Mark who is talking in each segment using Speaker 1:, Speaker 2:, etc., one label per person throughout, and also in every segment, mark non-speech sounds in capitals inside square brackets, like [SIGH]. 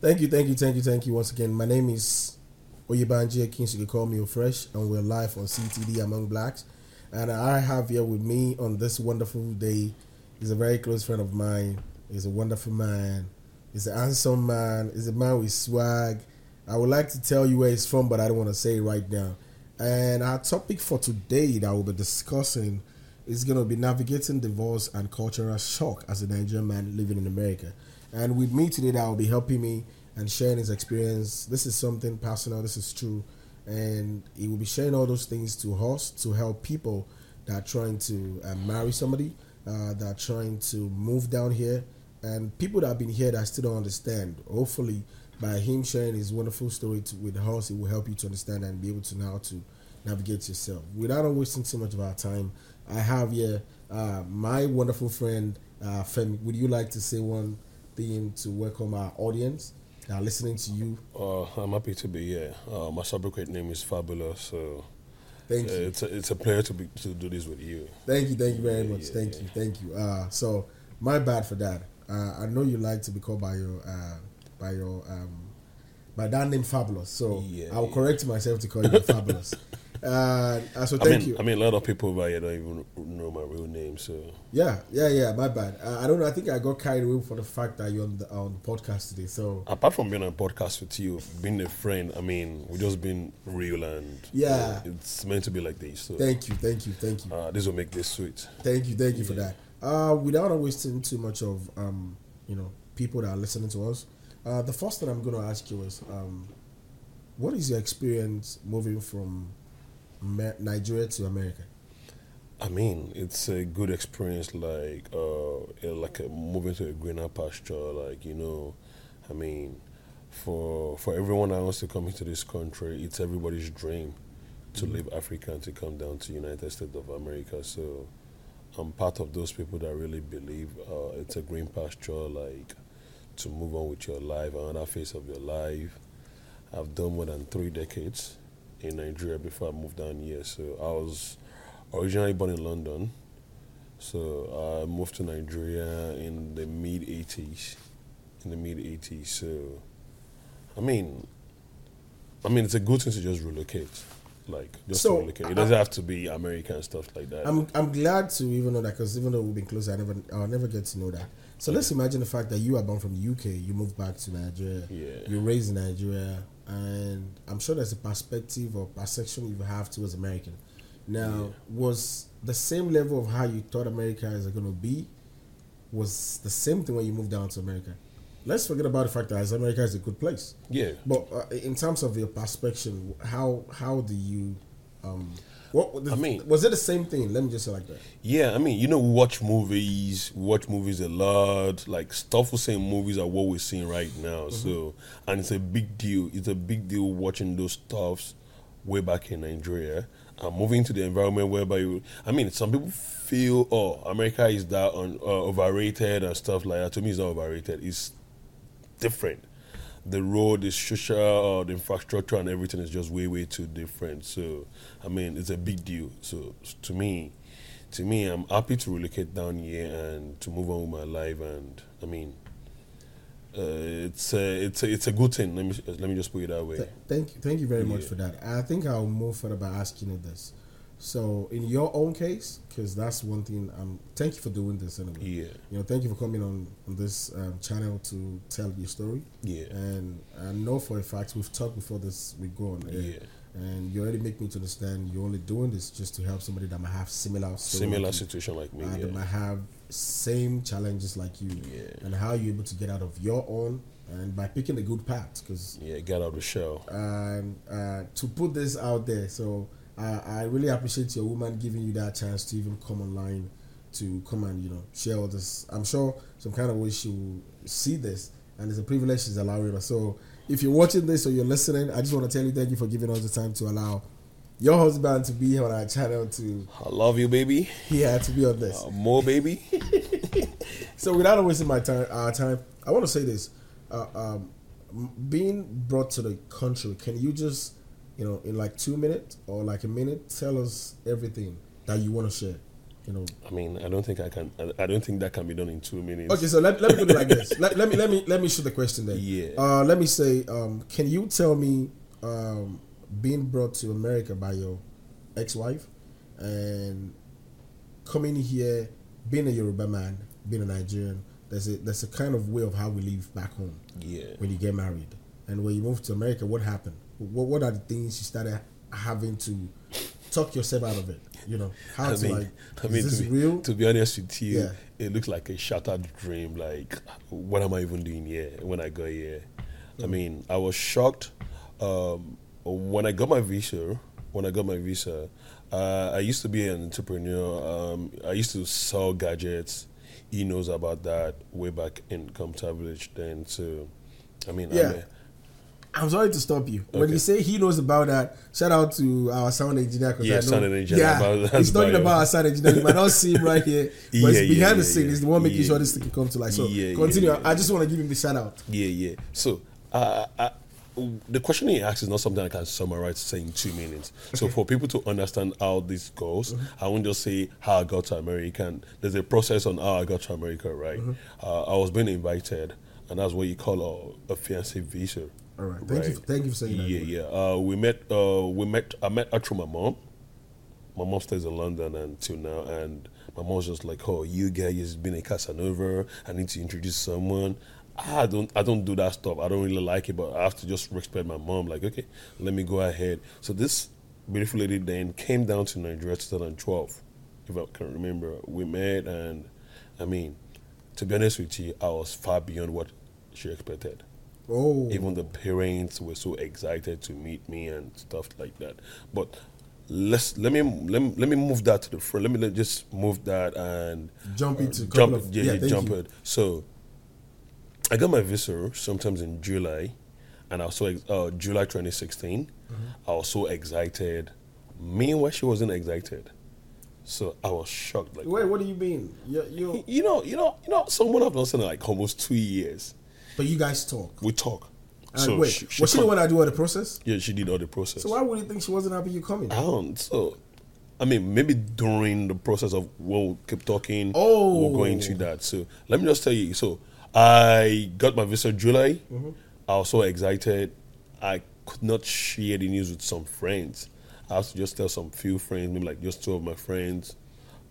Speaker 1: Thank you, thank you, thank you, thank you once again. My name is Oyebanji Akins. You can call me Fresh, and we're live on CTD Among Blacks. And I have here with me on this wonderful day is a very close friend of mine. He's a wonderful man. He's an handsome man. He's a man with swag. I would like to tell you where he's from, but I don't want to say it right now. And our topic for today that we'll be discussing is going to be navigating divorce and cultural shock as a Nigerian man living in America. And with me today, that will be helping me and sharing his experience. This is something personal. This is true, and he will be sharing all those things to us to help people that are trying to uh, marry somebody, uh, that are trying to move down here, and people that have been here that still don't understand. Hopefully, by him sharing his wonderful story to, with us, it will help you to understand and be able to know how to navigate yourself. Without wasting too much of our time, I have here uh, my wonderful friend uh, Femi. Would you like to say one thing to welcome our audience that are listening to you?
Speaker 2: Uh, I'm happy to be here. Uh, my subsequent name is Fabulous, so
Speaker 1: Thank
Speaker 2: uh,
Speaker 1: you.
Speaker 2: it's a, it's a pleasure to be to do this with you.
Speaker 1: Thank you, thank you very much.
Speaker 2: yeah,
Speaker 1: thank
Speaker 2: yeah.
Speaker 1: you, thank you. Uh, so my bad for that. Uh, I know you like to be called by your uh, by your um, by that name Fabulous. So
Speaker 2: Yeah,
Speaker 1: I'll correct myself to call you Fabulous. [LAUGHS] Uh, uh, so
Speaker 2: I
Speaker 1: thank
Speaker 2: mean,
Speaker 1: you.
Speaker 2: I mean, a lot of people over here don't even know my real name, so
Speaker 1: yeah, yeah, yeah. My bad. Uh, I don't know. I think I got carried away for the fact that you're on the, on the podcast today. So
Speaker 2: apart from being on a podcast with you, being a friend, I mean, we've just been real and
Speaker 1: Yeah.
Speaker 2: uh, it's meant to be like this. So
Speaker 1: thank you, thank you, thank you.
Speaker 2: uh, this will make this sweet.
Speaker 1: Thank you, thank you for that. Uh, without wasting too much of um, you know, people that are listening to us, uh, the first thing I'm going to ask you is, um, what is your experience moving from Nigeria to America?
Speaker 2: I mean, it's a good experience, like uh, like a, moving to a greener pasture. Like you know, I mean, for for everyone that wants to come into this country, it's everybody's dream to leave Africa and to come down to United States of America. So I'm part of those people that really believe uh, it's a green pasture, like to move on with your life, another phase of your life. I've done more than three decades in Nigeria before I moved down here. So I was originally born in London. So I moved to Nigeria in the mid 80s. In the mid 80s. So, I mean, I mean, it's a good thing to just relocate. Like, just
Speaker 1: So,
Speaker 2: to relocate. It doesn't have to be American and stuff like that.
Speaker 1: I'm I'm glad to even know that because even though we've been close, I never I'll never get to know that. So let's imagine the fact that you are born from the UK, you moved back to Nigeria,
Speaker 2: Yeah.
Speaker 1: you're raised in Nigeria, and I'm sure there's a perspective or perception you have towards American. Now,
Speaker 2: Yeah.
Speaker 1: was the same level of how you thought America is going to be, was the same thing when you moved down to America? Let's forget about the fact that America is a good place.
Speaker 2: yeah.
Speaker 1: But uh, in terms of your perspective, how how do you, um, what the,
Speaker 2: I mean-
Speaker 1: was it the same thing? Let me just say like that.
Speaker 2: Yeah, I mean, you know, we watch movies, we watch movies a lot. Like stuff we're saying movies are what we're seeing right now. So, and it's a big deal. It's a big deal watching those stuffs way back in Nigeria and moving to the environment whereby you. I mean, some people feel, oh, America is that on, uh, overrated and stuff like that. To me, it's not overrated. It's different. The road, the social, uh, the infrastructure, and everything is just way, way too different. So, I mean, it's a big deal. So, to me, to me, I'm happy to relocate down here and to move on with my life. And I mean, uh, it's a, it's a, it's a good thing. Let me let me just put it that way.
Speaker 1: Th- thank you, thank you very much for that. I think I'll move further by asking you this. So, in your own case, because that's one thing. Um, thank you for doing this anyway.
Speaker 2: Yeah,
Speaker 1: You know, thank you for coming on on this um, channel to tell your story.
Speaker 2: yeah,
Speaker 1: And I know for a fact we've talked before this we go on air.
Speaker 2: yeah.
Speaker 1: And you already make me to understand you're only doing this just to help somebody that might have similar
Speaker 2: Similar situation like me.
Speaker 1: uh, that
Speaker 2: Yeah,
Speaker 1: might have same challenges like you,
Speaker 2: Yeah.
Speaker 1: and how you're able to get out of your own and by picking a good path. Because
Speaker 2: yeah. Get out of the shell.
Speaker 1: and uh, to put this out there, so I, I really appreciate your woman giving you that chance to even come online to come and you know share all this. I'm sure some kind of way she will see this, and it's a privilege she's allowing us. So if you're watching this or you're listening, I just want to tell you thank you for giving us the time to allow your husband to be on our channel to
Speaker 2: I love you, baby.
Speaker 1: yeah to be on this.
Speaker 2: Uh, more, baby. [LAUGHS]
Speaker 1: So without wasting my time, our time, I want to say this: uh, um, being brought to the country, can you just, you know, in like two minutes or like a minute, tell us everything that you want to share? you know.
Speaker 2: I mean, I don't think I can. I- don't think that can be done in two minutes.
Speaker 1: Okay, so let, let me put it like this. Let, let me let me let me shoot the question then.
Speaker 2: Yeah.
Speaker 1: Uh, let me say, um, can you tell me, um, being brought to America by your ex-wife, and coming here, being a Yoruba man, being a Nigerian, there's a there's a kind of way of how we live back home
Speaker 2: Yeah.
Speaker 1: when you get married, and when you move to America, what happened? What what are the things you started having to talk yourself out of it? You know, how
Speaker 2: I
Speaker 1: to
Speaker 2: mean,
Speaker 1: like,
Speaker 2: I mean, to be,
Speaker 1: real?
Speaker 2: to be honest with you,
Speaker 1: Yeah.
Speaker 2: it looks like a shattered dream. Like, what am I even doing here when I got here? I
Speaker 1: Mm.
Speaker 2: mean, I was shocked um, when I got my visa. When I got my visa, uh, I used to be an entrepreneur. Um, I used to sell gadgets. He knows about that way back in Computer Village then. So, I mean,
Speaker 1: Yeah.
Speaker 2: I'm a-
Speaker 1: I'm sorry to stop you. When you say he knows about that, shout out to our sound engineer.
Speaker 2: Yeah,
Speaker 1: I know,
Speaker 2: sound engineer,
Speaker 1: Yeah,
Speaker 2: about-
Speaker 1: he's talking
Speaker 2: bio.
Speaker 1: about our sound engineer. You might not see him right here, [LAUGHS] but
Speaker 2: Yeah,
Speaker 1: he's behind
Speaker 2: yeah,
Speaker 1: the scene.
Speaker 2: yeah,
Speaker 1: He's the one making sure this thing can come to life. So continue. I just want to give him the shout out.
Speaker 2: Yeah, yeah. So, uh, uh, the question he asked is not something I can summarize say in two minutes. So, for people to understand how this goes,
Speaker 1: Mm-hmm.
Speaker 2: I won't just say how I got to America. And there's a process on how I got to America, right?
Speaker 1: Mm-hmm.
Speaker 2: Uh, I was being invited, and that's what you call a, a fiancé visa.
Speaker 1: All right. Thank you. For, thank you for saying that.
Speaker 2: Yeah, yeah. Uh, we met. Uh, we met. I met through my mom. My mom stays in London until now, and my mom's just like, "Oh, you guys been a Casanova. I need to introduce someone." I don't. I don't do that stuff. I don't really like it, but I have to just respect my mom. Like, okay, let me go ahead. So this beautiful lady then came down to Nigeria 2012, if I can remember. We met, and I mean, to be honest with you, I was far beyond what she expected
Speaker 1: Oh,
Speaker 2: even the parents were so excited to meet me and stuff like that. But let's let me let me, let me move that to the front. Let me let, just move that and
Speaker 1: Jump into a
Speaker 2: jump
Speaker 1: of-
Speaker 2: yeah,
Speaker 1: yeah,
Speaker 2: jump
Speaker 1: you.
Speaker 2: it. So I got my visa sometimes in July, and I was so ex- uh, July 2016.
Speaker 1: Mm-hmm.
Speaker 2: I was so excited. Meanwhile, she wasn't excited, so I was shocked. Like,
Speaker 1: wait. What do you mean? You, you,
Speaker 2: you know, you know, you know, someone I've known in like almost two years.
Speaker 1: But you guys talk.
Speaker 2: We talk.
Speaker 1: And wait,
Speaker 2: she- she
Speaker 1: was she the one that do all the process?
Speaker 2: Yeah, she did all the process.
Speaker 1: So why would you think she wasn't happy you coming?
Speaker 2: I don't. So, I mean, maybe during the process of when we keep talking,
Speaker 1: Oh.
Speaker 2: we'll go into that. So, let me just tell you. So, I got my visa July.
Speaker 1: Mm-hmm.
Speaker 2: I was so excited. I could not share the news with some friends. I have to just tell some few friends, maybe like just two of my friends,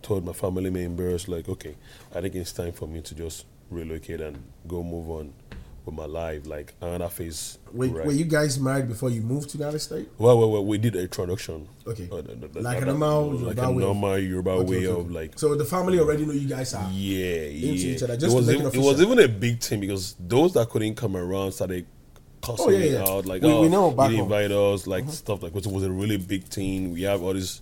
Speaker 2: told my family members, like, okay, I think it's time for me to just relocate and go move on with my life, like another phase.
Speaker 1: Wait,
Speaker 2: right.
Speaker 1: were you guys married before you moved to the United States?
Speaker 2: Well, well, well, we did a introduction.
Speaker 1: Okay.
Speaker 2: Uh,
Speaker 1: Like a
Speaker 2: the-
Speaker 1: normal
Speaker 2: like
Speaker 1: Yoruba
Speaker 2: a
Speaker 1: way of-
Speaker 2: normal Yoruba
Speaker 1: Okay,
Speaker 2: way
Speaker 1: okay,
Speaker 2: of like.
Speaker 1: So the family already know you guys are.
Speaker 2: yeah, yeah.
Speaker 1: each other,
Speaker 2: it
Speaker 1: just to
Speaker 2: was
Speaker 1: make it
Speaker 2: even, it was even a big thing because those that couldn't come around started cussing
Speaker 1: Oh, yeah, yeah.
Speaker 2: out like,
Speaker 1: We-
Speaker 2: oh,
Speaker 1: we know
Speaker 2: you didn't.
Speaker 1: Uh-huh.
Speaker 2: invite us, like stuff like. It was a really big thing. We have all these,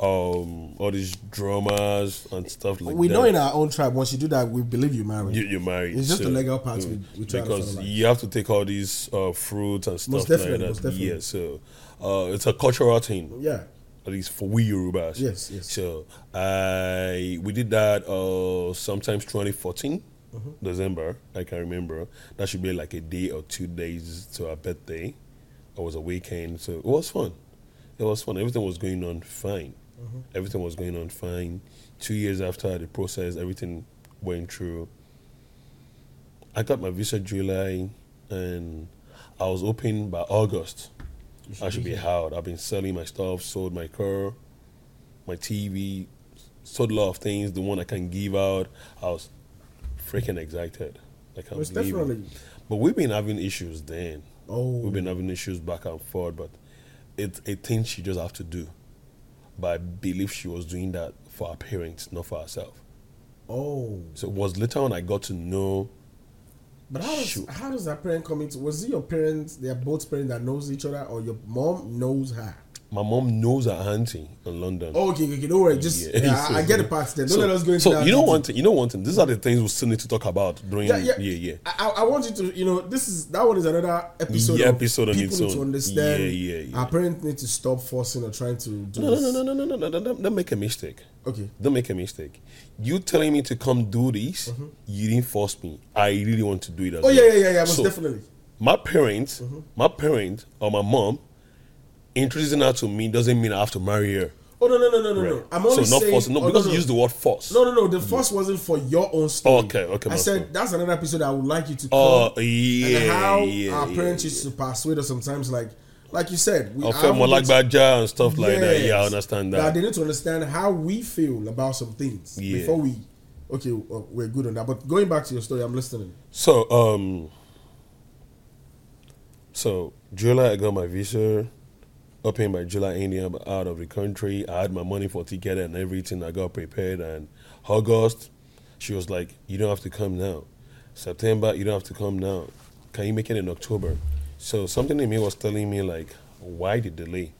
Speaker 2: um, all these dramas and stuff like
Speaker 1: we
Speaker 2: that.
Speaker 1: We know in our own tribe, once you do that, we believe you're married.
Speaker 2: You, you're married.
Speaker 1: It's just the legal part we- we try
Speaker 2: because
Speaker 1: finalize.
Speaker 2: you have to take all these uh, fruits and stuff
Speaker 1: Most
Speaker 2: like
Speaker 1: definitely,
Speaker 2: that.
Speaker 1: most definitely.
Speaker 2: Yeah, so uh, it's a cultural thing
Speaker 1: yeah.
Speaker 2: at least for we Yorubas.
Speaker 1: Yes, yes.
Speaker 2: So I we did that uh sometimes 2014
Speaker 1: Mm-hmm.
Speaker 2: December. I can remember that should be like a day or two days to our birthday. It was a weekend, so it was fun. It was fun. Everything was going on fine.
Speaker 1: Mm-hmm.
Speaker 2: Everything was going on fine. Two years after the process, everything went through. I got my visa July, and I was open by August I should be out. I've been selling my stuff, sold my car, my TV, sold a lot of things. The one I can give out, I was freaking excited. Like I can't
Speaker 1: Most
Speaker 2: believe
Speaker 1: definitely.
Speaker 2: But we've been having issues then.
Speaker 1: Oh.
Speaker 2: We've been having issues back and forth, but it's a thing she just have to do. But I believe she was doing that for her parents, not for herself.
Speaker 1: Oh.
Speaker 2: So it was later on I got to know
Speaker 1: But how does how does that parent come into? Was it your parents? They are both parents that knows each other, or your mom knows her?
Speaker 2: My mom knows her auntie in London.
Speaker 1: Oh, okay, okay, don't worry. Just
Speaker 2: Yeah.
Speaker 1: yeah, I, I get the [LAUGHS] parts there. Don't
Speaker 2: so,
Speaker 1: let us go into
Speaker 2: so
Speaker 1: that.
Speaker 2: you know
Speaker 1: detail.
Speaker 2: one thing. You know one thing. These are the things we still need to talk about during.
Speaker 1: Yeah,
Speaker 2: Yeah,
Speaker 1: yeah,
Speaker 2: yeah.
Speaker 1: I, I want you to, you know, this is that one is another episode.
Speaker 2: Yeah,
Speaker 1: of
Speaker 2: episode on
Speaker 1: people
Speaker 2: its
Speaker 1: need to understand.
Speaker 2: Yeah, yeah, yeah.
Speaker 1: Our parents need to stop forcing or trying to do
Speaker 2: No,
Speaker 1: this.
Speaker 2: no, no, no, no, no, no, no, Don't, don't make a mistake.
Speaker 1: Okay,
Speaker 2: Don't make a mistake. You telling me to come do this, you didn't force me. I really want to do it as
Speaker 1: Mm-hmm. Oh
Speaker 2: well.
Speaker 1: yeah, yeah, yeah, yeah. Most
Speaker 2: So,
Speaker 1: definitely.
Speaker 2: My parents,
Speaker 1: Mm-hmm.
Speaker 2: my parent or my mom introducing her to me doesn't mean I have to marry her.
Speaker 1: Oh no no no no no
Speaker 2: Right.
Speaker 1: no! I'm only
Speaker 2: so not
Speaker 1: saying
Speaker 2: force. No,
Speaker 1: oh,
Speaker 2: because
Speaker 1: no,
Speaker 2: you use the word force.
Speaker 1: No no no. The first wasn't for your own story.
Speaker 2: Okay, okay,
Speaker 1: I said
Speaker 2: fault.
Speaker 1: that's another episode I would like you to.
Speaker 2: Oh
Speaker 1: come
Speaker 2: yeah,
Speaker 1: and how
Speaker 2: yeah,
Speaker 1: our parents
Speaker 2: yeah.
Speaker 1: used to persuade us sometimes, like like you said, we
Speaker 2: film
Speaker 1: would
Speaker 2: like Baja and stuff like that. Yeah, I understand
Speaker 1: That
Speaker 2: that.
Speaker 1: they need to understand how we feel about some things
Speaker 2: Yeah.
Speaker 1: before we. Okay, uh, we're good on that. But going back to your story, I'm listening.
Speaker 2: So, um, so July I got my visa. Up in my July, India, out of the country. I had my money for ticket and everything. I got prepared. And August, she was like, "You don't have to come now." September, you don't have to come now. Can you make it in October? So something in me was telling me like, why the delay?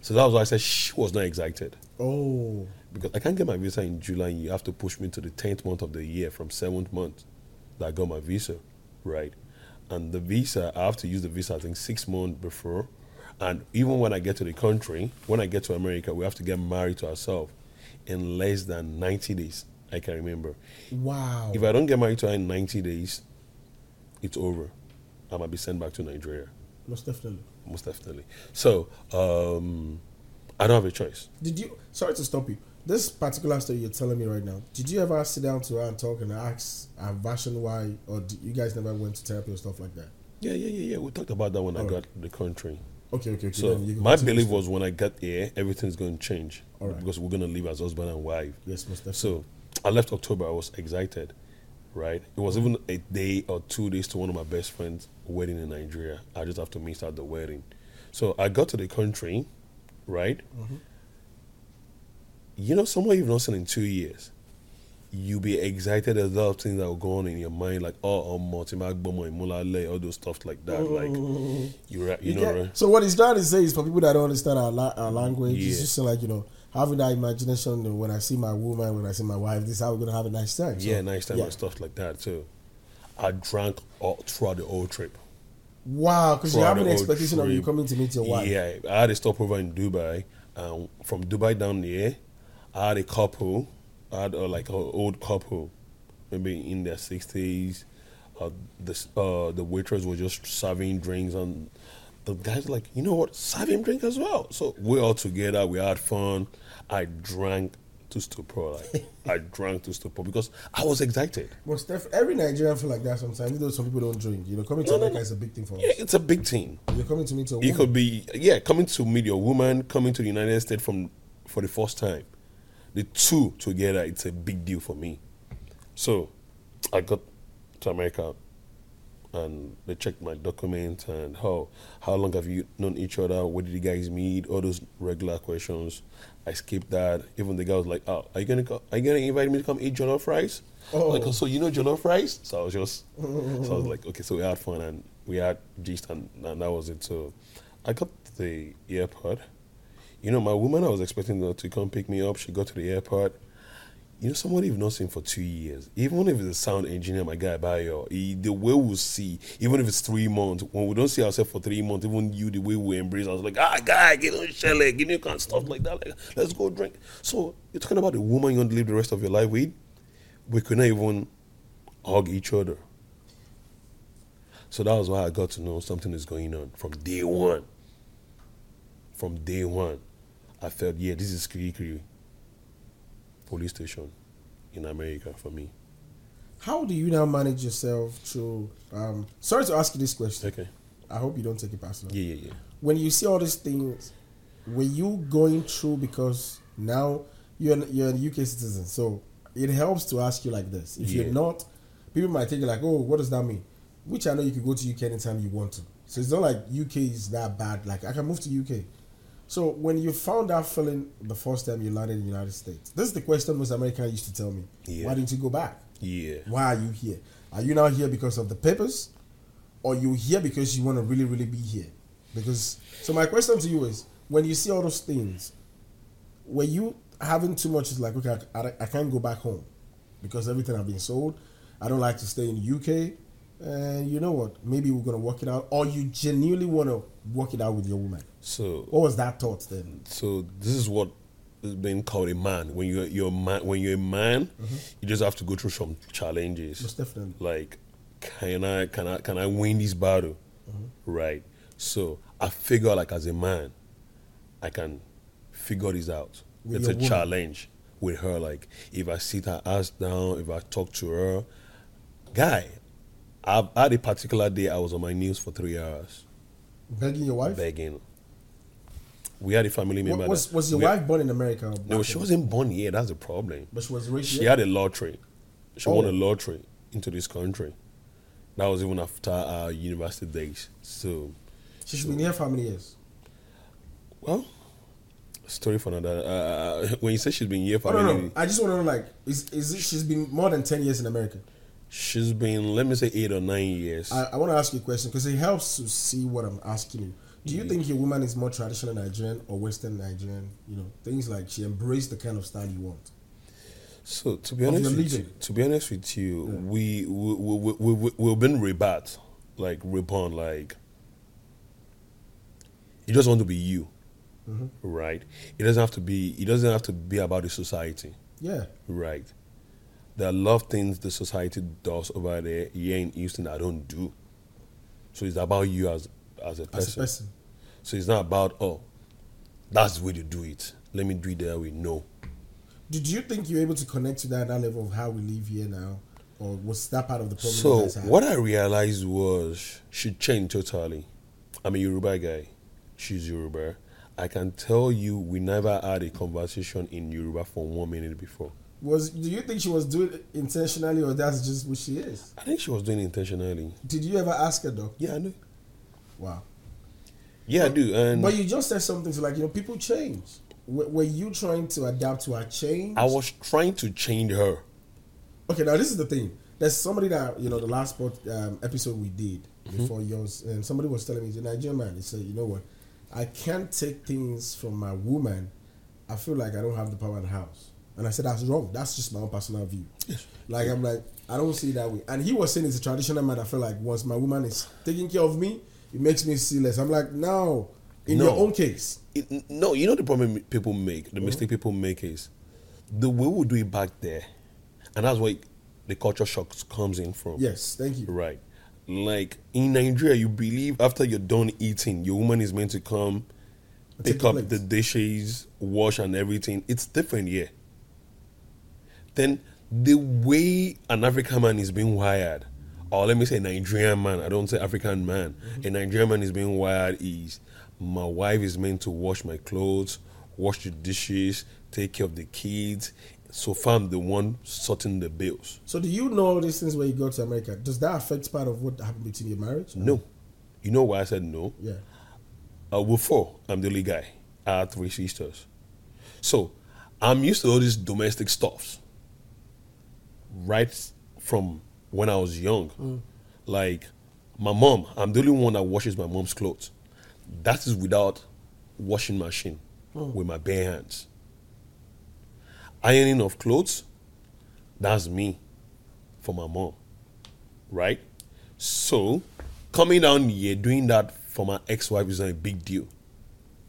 Speaker 2: So that was why I said she was not excited
Speaker 1: Oh,
Speaker 2: because I can't get my visa in July. and You have to push me to the tenth month of the year from seventh month that I got my visa, right? And the visa, I have to use the visa. I think six months before, and even when I get to the country, when I get to America, we have to get married to ourselves in less than ninety days. I can remember.
Speaker 1: wow!
Speaker 2: If I don't get married to her in ninety days, it's over. I might be sent back to Nigeria,
Speaker 1: Most definitely.
Speaker 2: most definitely. So um, I don't have a choice.
Speaker 1: Did you? Sorry to stop you. This particular story you're telling me right now. Did you ever sit down to her and talk and ask a version why, or you guys never went to therapy or stuff like that?
Speaker 2: Yeah, yeah, yeah, yeah. We talked about that when I
Speaker 1: All
Speaker 2: got
Speaker 1: right.
Speaker 2: the country.
Speaker 1: Okay, okay, okay.
Speaker 2: So my belief was when I got here, everything's going to change
Speaker 1: All right.
Speaker 2: because we're going to live as husband and wife.
Speaker 1: Yes, most definitely.
Speaker 2: So I left October. I was excited, right? It was even a day or two days to one of my best friends' wedding in Nigeria. I just have to miss out the wedding. So I got to the country, right?
Speaker 1: Mm-hmm.
Speaker 2: You know, someone you've not seen in two years. You be excited. There's a lot of things that will go on in your mind, like oh, um, all those stuff like that. Like you, ra- you,
Speaker 1: You
Speaker 2: know,
Speaker 1: get-
Speaker 2: right?
Speaker 1: So what he's trying to say is for people that don't understand our, la- our language,
Speaker 2: Yeah.
Speaker 1: it's just like you know having that imagination. When I see my woman, when I see my wife, this is how we're gonna have a nice time. So,
Speaker 2: Yeah, nice time
Speaker 1: yeah.
Speaker 2: and stuff like that too. I drank all throughout the whole trip.
Speaker 1: Wow, because you have an expectation of you coming to meet your wife.
Speaker 2: Yeah, I had a stopover in Dubai. Um, from Dubai down there, I had a couple. I had uh, like an old couple, maybe in their sixties. Uh, the uh, the waitress was just serving drinks, and the guys like, you know what, serve him drink as well. So we all together, we had fun. I drank to stupor, like [LAUGHS] I drank to stupor because I was excited.
Speaker 1: But Steph, every Nigerian feel like that sometimes. Even though some people don't drink, you know, coming to
Speaker 2: No, no,
Speaker 1: America
Speaker 2: no.
Speaker 1: is a big thing for us.
Speaker 2: Yeah, it's a big thing.
Speaker 1: You're coming to meet a
Speaker 2: You
Speaker 1: woman.
Speaker 2: could be yeah coming to meet your woman, coming to the United States from for the first time. The two together, it's a big deal for me. So, I got to America, and they checked my documents and how how long have you known each other? Where did you guys meet? All those regular questions. I skipped that. Even the guy was like, "Oh, are you gonna co- are you gonna invite me to come eat jollof rice?"
Speaker 1: Oh.
Speaker 2: Like, so you know jollof rice? So I was just so I was like, okay, so we had fun and we had gist and, and that was it. So I got the airport. You know, my woman I was expecting her to come pick me up. She got to the airport. You know, somebody you've not seen for two years, even if it's a sound engineer, my guy Bayo, he, the way we see, even if it's three months, when we don't see ourselves for three months, even you, the way we embrace, I was like, ah, guy, get on shell, give me kind of stuff like that, like, let's go drink. So you're talking about the woman you want to live the rest of your life with. We could not even hug each other. So that was why I got to know something is going on from day one. From day one, I felt, yeah, this is Kirikiri police station in America for me.
Speaker 1: How do you now manage yourself through? Um, sorry to ask you this question.
Speaker 2: Okay.
Speaker 1: I hope you don't take it personal.
Speaker 2: Yeah, yeah, yeah.
Speaker 1: When you see all these things, were you going through because now you're you're a UK citizen, so it helps to ask you like this. If
Speaker 2: Yeah.
Speaker 1: you're not, people might think like, oh, what does that mean? Which I know you can go to UK anytime you want to. So it's not like UK is that bad. Like I can move to UK. So when you found that feeling the first time you landed in the United States, this is the question most Americans used to tell me.
Speaker 2: Yeah.
Speaker 1: Why didn't you go back?
Speaker 2: Yeah.
Speaker 1: Why are you here? Are you now here because of the papers, or you here because you want to really, really be here? Because so my question to you is, when you see all those things, were you having too much? Is like, okay, I, I, I can't go back home because everything I've been sold. I don't like to stay in the UK, and you know what? Maybe we're gonna work it out, or you genuinely want to work it out with your woman.
Speaker 2: So
Speaker 1: What was that thought then?
Speaker 2: so this is what is being called a man. When you're you're a man when you're a man, you just have to go through some challenges.
Speaker 1: Mm-hmm. Most definitely.
Speaker 2: Like, can I can I can I win this battle?
Speaker 1: Mm-hmm.
Speaker 2: Right. So I figure like as a man, I can figure this out.
Speaker 1: With
Speaker 2: it's a
Speaker 1: woman.
Speaker 2: challenge with her. Like if I sit her ass down, if I talk to her, guy, I had a particular day I was on my knees for three hours
Speaker 1: Begging your wife?
Speaker 2: begging. We had a family member.
Speaker 1: What, was, was your
Speaker 2: we-
Speaker 1: wife born in America?
Speaker 2: No, she wasn't born here. That's the problem.
Speaker 1: But she was raised
Speaker 2: She had a lottery. She won
Speaker 1: Oh.
Speaker 2: a lottery into this country. That was even after our university days. So,
Speaker 1: She's been here for how many years?
Speaker 2: well, story for another. Uh, when you say she's been here for
Speaker 1: Oh, no,
Speaker 2: many-
Speaker 1: no. I just want to know, like, is, is it, she's been more than 10 years in America?
Speaker 2: She's been, let me say, eight or nine years.
Speaker 1: I, I want to ask you a question because it helps to see what I'm asking you. Do you think your woman is more traditional Nigerian or Western Nigerian? You know, things like she embraced the kind of style you want.
Speaker 2: So to be honest with you, to be honest with you, we we we we we we've been rebat, like reborn, like you just want to be you,
Speaker 1: Mm-hmm.
Speaker 2: right? It doesn't have to be. It doesn't have to be about the society,
Speaker 1: Yeah.
Speaker 2: right? There are a lot of things the society does over there here in Houston that I don't do. So it's about you as as a
Speaker 1: As a
Speaker 2: person.
Speaker 1: person.
Speaker 2: So it's not about oh, that's the way to do it. Let me do it that way. No.
Speaker 1: Did you think you were able to connect to that, that level of how we live here now? Or was that part of the problem
Speaker 2: So what I realized was she changed totally. I'm a Yoruba guy. She's Yoruba. I can tell you we never had a conversation in Yoruba for one minute before.
Speaker 1: Was do you think she was doing it intentionally or that's just who she is?
Speaker 2: I think she was doing it intentionally.
Speaker 1: Did you ever ask her though?
Speaker 2: Yeah, I do.
Speaker 1: Wow.
Speaker 2: Yeah, I do. And
Speaker 1: But you just said something to like, you know, people change. Were, were you trying to adapt to her change?
Speaker 2: I was trying to change her.
Speaker 1: Okay, now this is the thing. There's somebody that you know the last pod, um, episode we did before yours, and somebody was telling me he's a Nigerian man. He said, "You know what? I can't take things from my woman. I feel like I don't have the power in the house." And I said, "That's wrong. That's just my own personal view. Like I'm like I don't see it that way." And he was saying, "It's a traditional man. I feel like once my woman is taking care of me, it makes me see less." I'm like, "No." In
Speaker 2: No.
Speaker 1: your own case,
Speaker 2: It, no, you know the problem people make, the mistake mm-hmm. people make is the way we do it back there, and that's why the culture shock comes in from.
Speaker 1: yes, thank you.
Speaker 2: Right. Like in Nigeria, you believe after you're done eating, your woman is meant to come pick
Speaker 1: the
Speaker 2: up
Speaker 1: plates.
Speaker 2: the dishes, wash, and everything. It's different here. Then the way an African man is being wired, or let me say Nigerian man, I don't say African man,
Speaker 1: Mm-hmm.
Speaker 2: a Nigerian man is being wired is my wife is meant to wash my clothes, wash the dishes, take care of the kids. So far, I'm the one sorting the bills.
Speaker 1: So, do you know all these things when you go to America? Does that affect part of what happened between your marriage?
Speaker 2: No. You know why I said no?
Speaker 1: Yeah.
Speaker 2: Uh, we're. I'm the only guy. I have three sisters. So I'm used to all these domestic stuffs. Right from when I was young. Like my mom, I'm the only one that washes my mom's clothes. That is without washing machine with my bare hands. Ironing of clothes, that's me for my mom. Right? So coming down here doing that for my ex-wife is not a big deal.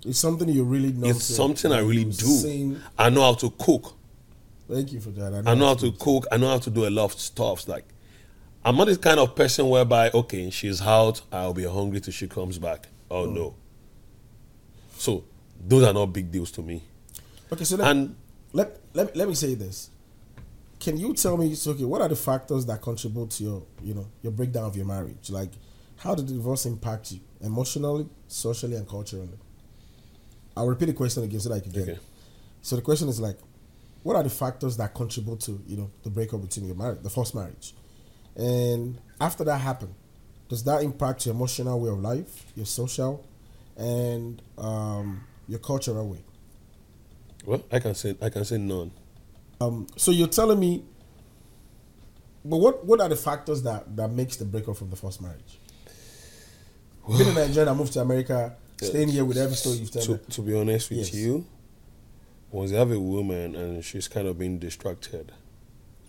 Speaker 1: It's something you really know.
Speaker 2: It's something I really do.
Speaker 1: sing.
Speaker 2: I know how to cook.
Speaker 1: Thank you for that.
Speaker 2: I know how
Speaker 1: it's
Speaker 2: to cook. I know how to do a lot of stuff. Like, I'm not the kind of person whereby, okay, she's out, I'll be hungry till she comes back. Oh, oh, no. So, those are not big deals to me.
Speaker 1: Okay, so let,
Speaker 2: And
Speaker 1: let, let, let me say this. Can you tell me, so, okay, what are the factors that contribute to your, you know, your breakdown of your marriage? Like, how did the divorce impact you emotionally, socially, and culturally? I'll repeat the question again so that I can get
Speaker 2: Okay.
Speaker 1: it. So the question is like, what are the factors that contribute to, you know, the breakup between your marriage, the first marriage? And after that happened, does that impact your emotional way of life, your social, and um, your cultural way?
Speaker 2: well, I can say I can say none.
Speaker 1: Um, so you're telling me, but what what are the factors that that makes the breakup from the first marriage? [SIGHS] Being a Nigerian, I moved to America, staying here with every story you've told
Speaker 2: To, to be honest with
Speaker 1: Yes.
Speaker 2: you, once you have a woman and she's kind of being distracted,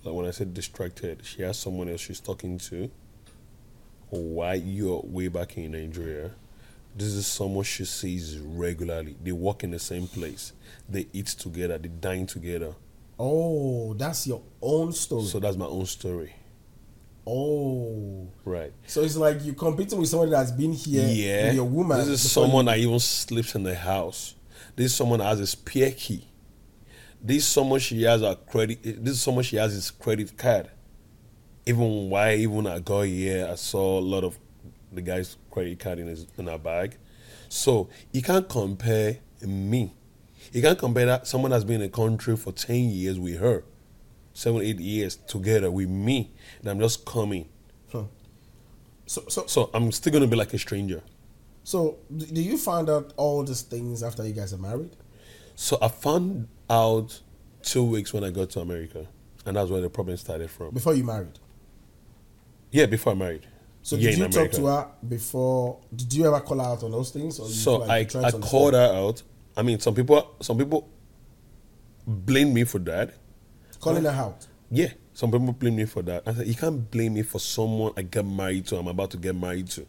Speaker 2: like when I said distracted, she has someone else she's talking to, Why you're way back in Nigeria, this is someone she sees regularly. They work in the same place, they eat together, they dine together.
Speaker 1: Oh, that's your own story.
Speaker 2: So that's my own story,
Speaker 1: oh,
Speaker 2: right?
Speaker 1: so it's like you're competing with somebody that's been here.
Speaker 2: Yeah,
Speaker 1: with your woman.
Speaker 2: This is someone
Speaker 1: you-
Speaker 2: that even sleeps in the house. This is someone that has a spare key this is someone she has a credit. This is someone she has his credit card. Even why, even I got here, I saw a lot of the guy's credit card in his in her bag. So you can't compare me. You can't compare that someone that's been in a country for ten years with her, seven, eight years together with me, and I'm just coming.
Speaker 1: Huh. So, so,
Speaker 2: So I'm still gonna be like a stranger.
Speaker 1: so, do you find out all these things after you guys are married?
Speaker 2: So I found out two weeks when I got to America, and that's where the problem started from.
Speaker 1: Before you married?
Speaker 2: Yeah, before I married.
Speaker 1: So,
Speaker 2: yeah,
Speaker 1: did you talk to her before? Did you ever call her out on those things? Or you
Speaker 2: So
Speaker 1: like,
Speaker 2: I, I called her out. I mean, some people some people blame me for that.
Speaker 1: Calling her out.
Speaker 2: Yeah, some people blame me for that. I said, you can't blame me for someone I get married to. I'm about to get married to.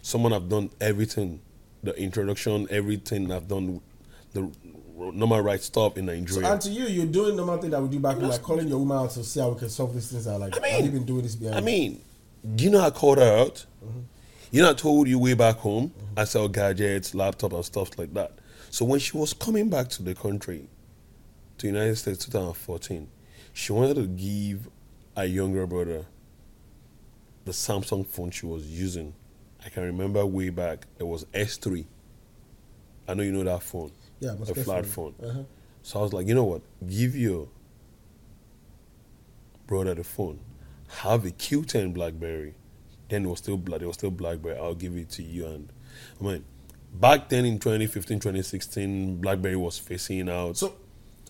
Speaker 2: Someone I've done everything, the introduction, everything I've done, the normal right stuff in
Speaker 1: So,
Speaker 2: Nigeria.
Speaker 1: and to you, you're doing the normal thing that we do back home, like calling your woman out to see how we can solve these things out. Like,
Speaker 2: I mean-
Speaker 1: have you been doing this behind?
Speaker 2: I mean, do you know I called her out?
Speaker 1: Mm-hmm.
Speaker 2: You know, I told you way back home, I sell gadgets, laptop, and stuff like that. So when she was coming back to the country, to United States 2014, she wanted to give a younger brother the Samsung phone she was using. I can remember way back, it was S3. I know you know that phone,
Speaker 1: yeah,
Speaker 2: a flat phone.
Speaker 1: Uh-huh.
Speaker 2: So I was like, you know what? Give your brother the phone. Have a Q10 BlackBerry. Then it was still black. It was still BlackBerry. I'll give it to you. And I mean, back then in 2015, 2016, BlackBerry was facing out.
Speaker 1: So,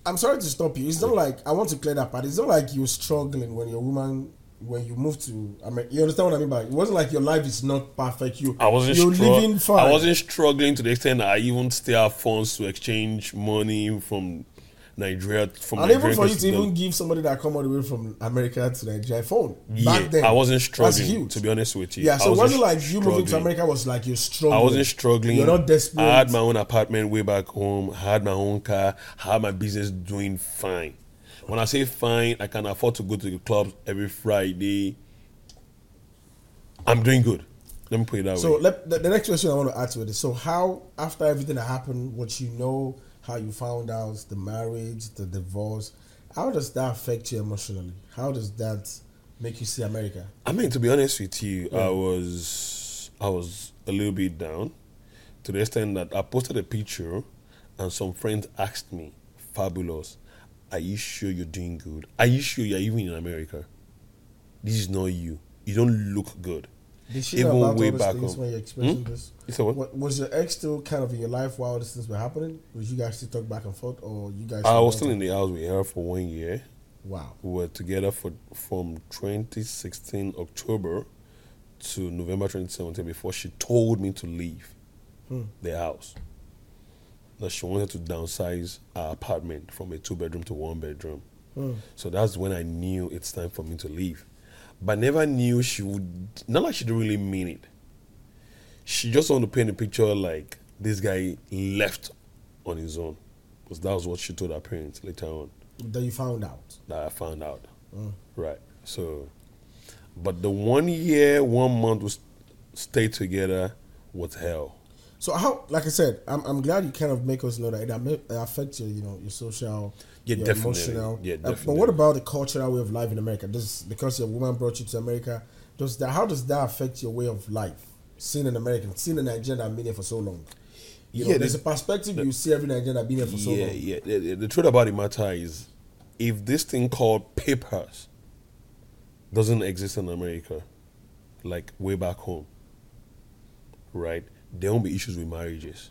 Speaker 1: I'm sorry to stop you. It's not like I want to clear that part. It's not like you're struggling when your woman when you moved to. I mean, you understand what I mean by it wasn't like your life is not perfect. You
Speaker 2: I wasn't.
Speaker 1: you're
Speaker 2: strug-
Speaker 1: living fine.
Speaker 2: I wasn't struggling to the extent that I even still have funds to exchange money from Nigeria from
Speaker 1: and even
Speaker 2: Nigeria
Speaker 1: for you
Speaker 2: to
Speaker 1: even give somebody that come all the way from America to Nigeria phone
Speaker 2: yeah,
Speaker 1: back then,
Speaker 2: I wasn't struggling.
Speaker 1: huge.
Speaker 2: To be honest with you,
Speaker 1: yeah, so wasn't like you moving to. America was like you're struggling.
Speaker 2: I wasn't struggling.
Speaker 1: You're not desperate.
Speaker 2: I had my own apartment way back home. I had my own car. I had my business doing fine. When I say fine, I can afford to go to the clubs every Friday. I'm doing good. Let me put it that
Speaker 1: So
Speaker 2: way.
Speaker 1: let, the, the next question I want to ask you is: So how after everything that happened, what you know, how you found out the marriage, the divorce, how does that affect you emotionally? How does that make you see America?
Speaker 2: I mean, to be honest with you, I was I was a little bit down to the extent that I posted a picture, and some friends asked me, "Fabulous, are you sure you're doing good? Are you sure you're even in America? This is not you. You don't look good."
Speaker 1: Did she
Speaker 2: Even
Speaker 1: about
Speaker 2: way
Speaker 1: all
Speaker 2: back
Speaker 1: things
Speaker 2: home.
Speaker 1: when you're expressing
Speaker 2: Hmm?
Speaker 1: this?
Speaker 2: You said what?
Speaker 1: Was your ex still kind of in your life while these things were happening? Was you guys still talk back and forth, or you guys?
Speaker 2: I was still in the house with her for one year.
Speaker 1: Wow.
Speaker 2: We were together for from 2016 October to November 2017 before she told me to leave
Speaker 1: Hmm.
Speaker 2: the house. That she wanted to downsize our apartment from a two bedroom to one bedroom.
Speaker 1: Hmm.
Speaker 2: So that's when I knew it's time for me to leave. But I never knew she would. Not like she didn't really mean it. She just wanted to paint a picture like this guy left on his own. Because that was what she told her parents later on
Speaker 1: That you found out.
Speaker 2: that I found out.
Speaker 1: Mm.
Speaker 2: Right. So, but the one year, one month we stayed together was hell.
Speaker 1: So how, like I said, I'm, I'm glad you kind of make us know that it, affects your, you know, your social,
Speaker 2: Yeah,
Speaker 1: your
Speaker 2: definitely.
Speaker 1: emotional.
Speaker 2: Yeah,
Speaker 1: Uh, but what about the cultural way of life in America? This because your woman brought you to America. Does that how does that affect your way of life? Seeing an American, seeing a Nigerian that been here for so long. You know,
Speaker 2: Yeah,
Speaker 1: there's
Speaker 2: the-
Speaker 1: a perspective you see every Nigerian that been here for so
Speaker 2: yeah,
Speaker 1: long.
Speaker 2: yeah. The, the- the truth about the matter is, if this thing called papers doesn't exist in America, like way back home, right, there won't be issues with marriages.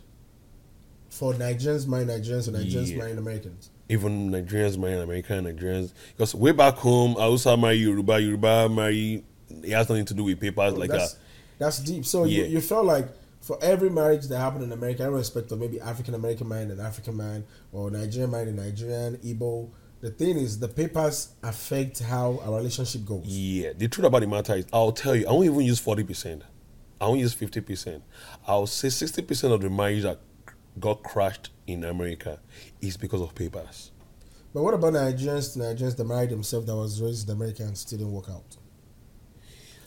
Speaker 1: For Nigerians marrying Nigerians and Nigerians
Speaker 2: Yeah.
Speaker 1: marrying Americans.
Speaker 2: Even Nigerians marrying American Nigerians. Because way back home, I also marry Yoruba, Yoruba marry, it has nothing to do with papers like
Speaker 1: that's,
Speaker 2: that.
Speaker 1: That's deep. So you,
Speaker 2: Yeah.
Speaker 1: you felt like for every marriage that happened in America, irrespective of maybe African American man and African man or Nigerian man and Nigerian, Igbo, the thing is the papers affect how our relationship goes.
Speaker 2: Yeah, the truth about the matter is, I'll tell you, I won't even use forty percent. I won't use fifty percent. I'll say sixty percent of the marriage that got crashed in America is because of papers.
Speaker 1: But what about Nigerians Nigerians that married themselves that was raised in America and still didn't work out?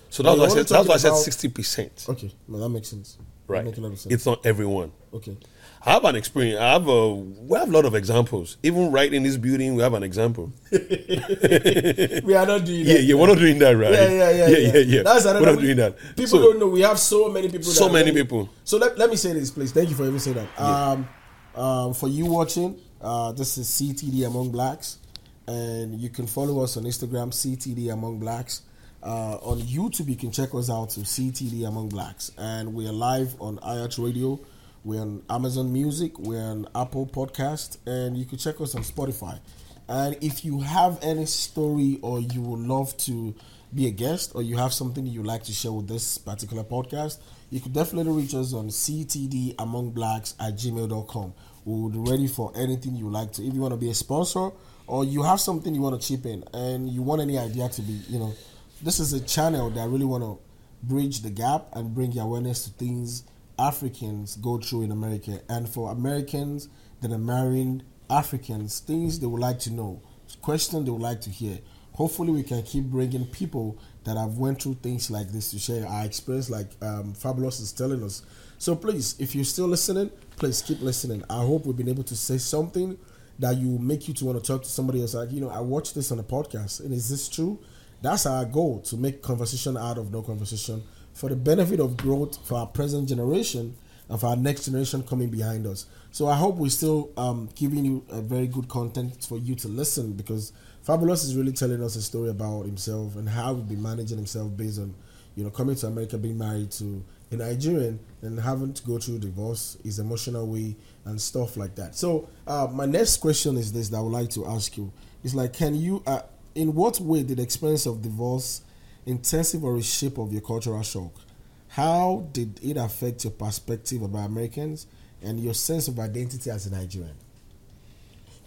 Speaker 2: So that's why I said that's why I said sixty percent,
Speaker 1: Okay, well, that makes sense.
Speaker 2: right?
Speaker 1: make a lot of sense.
Speaker 2: It's not everyone.
Speaker 1: Okay.
Speaker 2: I have an experience. I have a. We have a lot of examples. Even right in this building, we have an example. [LAUGHS]
Speaker 1: We are not doing
Speaker 2: Yeah,
Speaker 1: that.
Speaker 2: yeah, yeah, we're not doing that, right?
Speaker 1: Yeah, yeah, yeah,
Speaker 2: yeah, yeah. yeah.
Speaker 1: That's another.
Speaker 2: we're not
Speaker 1: we-
Speaker 2: doing that.
Speaker 1: People
Speaker 2: So-
Speaker 1: don't know. We have so many people.
Speaker 2: So many people.
Speaker 1: So let, let me say this, please. Thank you for even saying that. Um, um, for you watching, uh, this is CTD Among Blacks, and you can follow us on Instagram, CTD Among Blacks. Uh, on YouTube, you can check us out to CTD Among Blacks, and we are live on IH Radio. We're on Amazon Music. We're on Apple Podcast, and you can check us on Spotify. And if you have any story or you would love to be a guest or you have something you'd like to share with this particular podcast, you could definitely reach us on ctdamongbblacks at gmail.com. We will be ready for anything you like to. If you want to be a sponsor or you have something you want to chip in and you want any idea to be, you know, this is a channel that I really want to bridge the gap and bring your awareness to things Africans go through in America. And for Americans that are marrying Africans, things they would like to know, questions they would like to hear. Hopefully, we can keep bringing people that have went through things like this to share our experience, like um, Fabulous is telling us. So please, if you're still listening, please keep listening. I hope we've been able to say something that you make you to want to talk to somebody else. Like, you know, I watched this on a podcast, and is this true? That's our goal to make conversation out of no conversation for the benefit of growth for our present generation and for our next generation coming behind us. So I hope we're still um, giving you a very good content for you to listen because Fabulous is really telling us a story about himself and how he's been managing himself based on, you know, coming to America, being married to a Nigerian and having to go through divorce, his emotional way and stuff like that. So uh, my next question is this that I would like to ask you. It's like, can you, uh, in what way did the experience of divorce intensive or reshape of your cultural shock? How did it affect your perspective about Americans and your sense of identity as a Nigerian?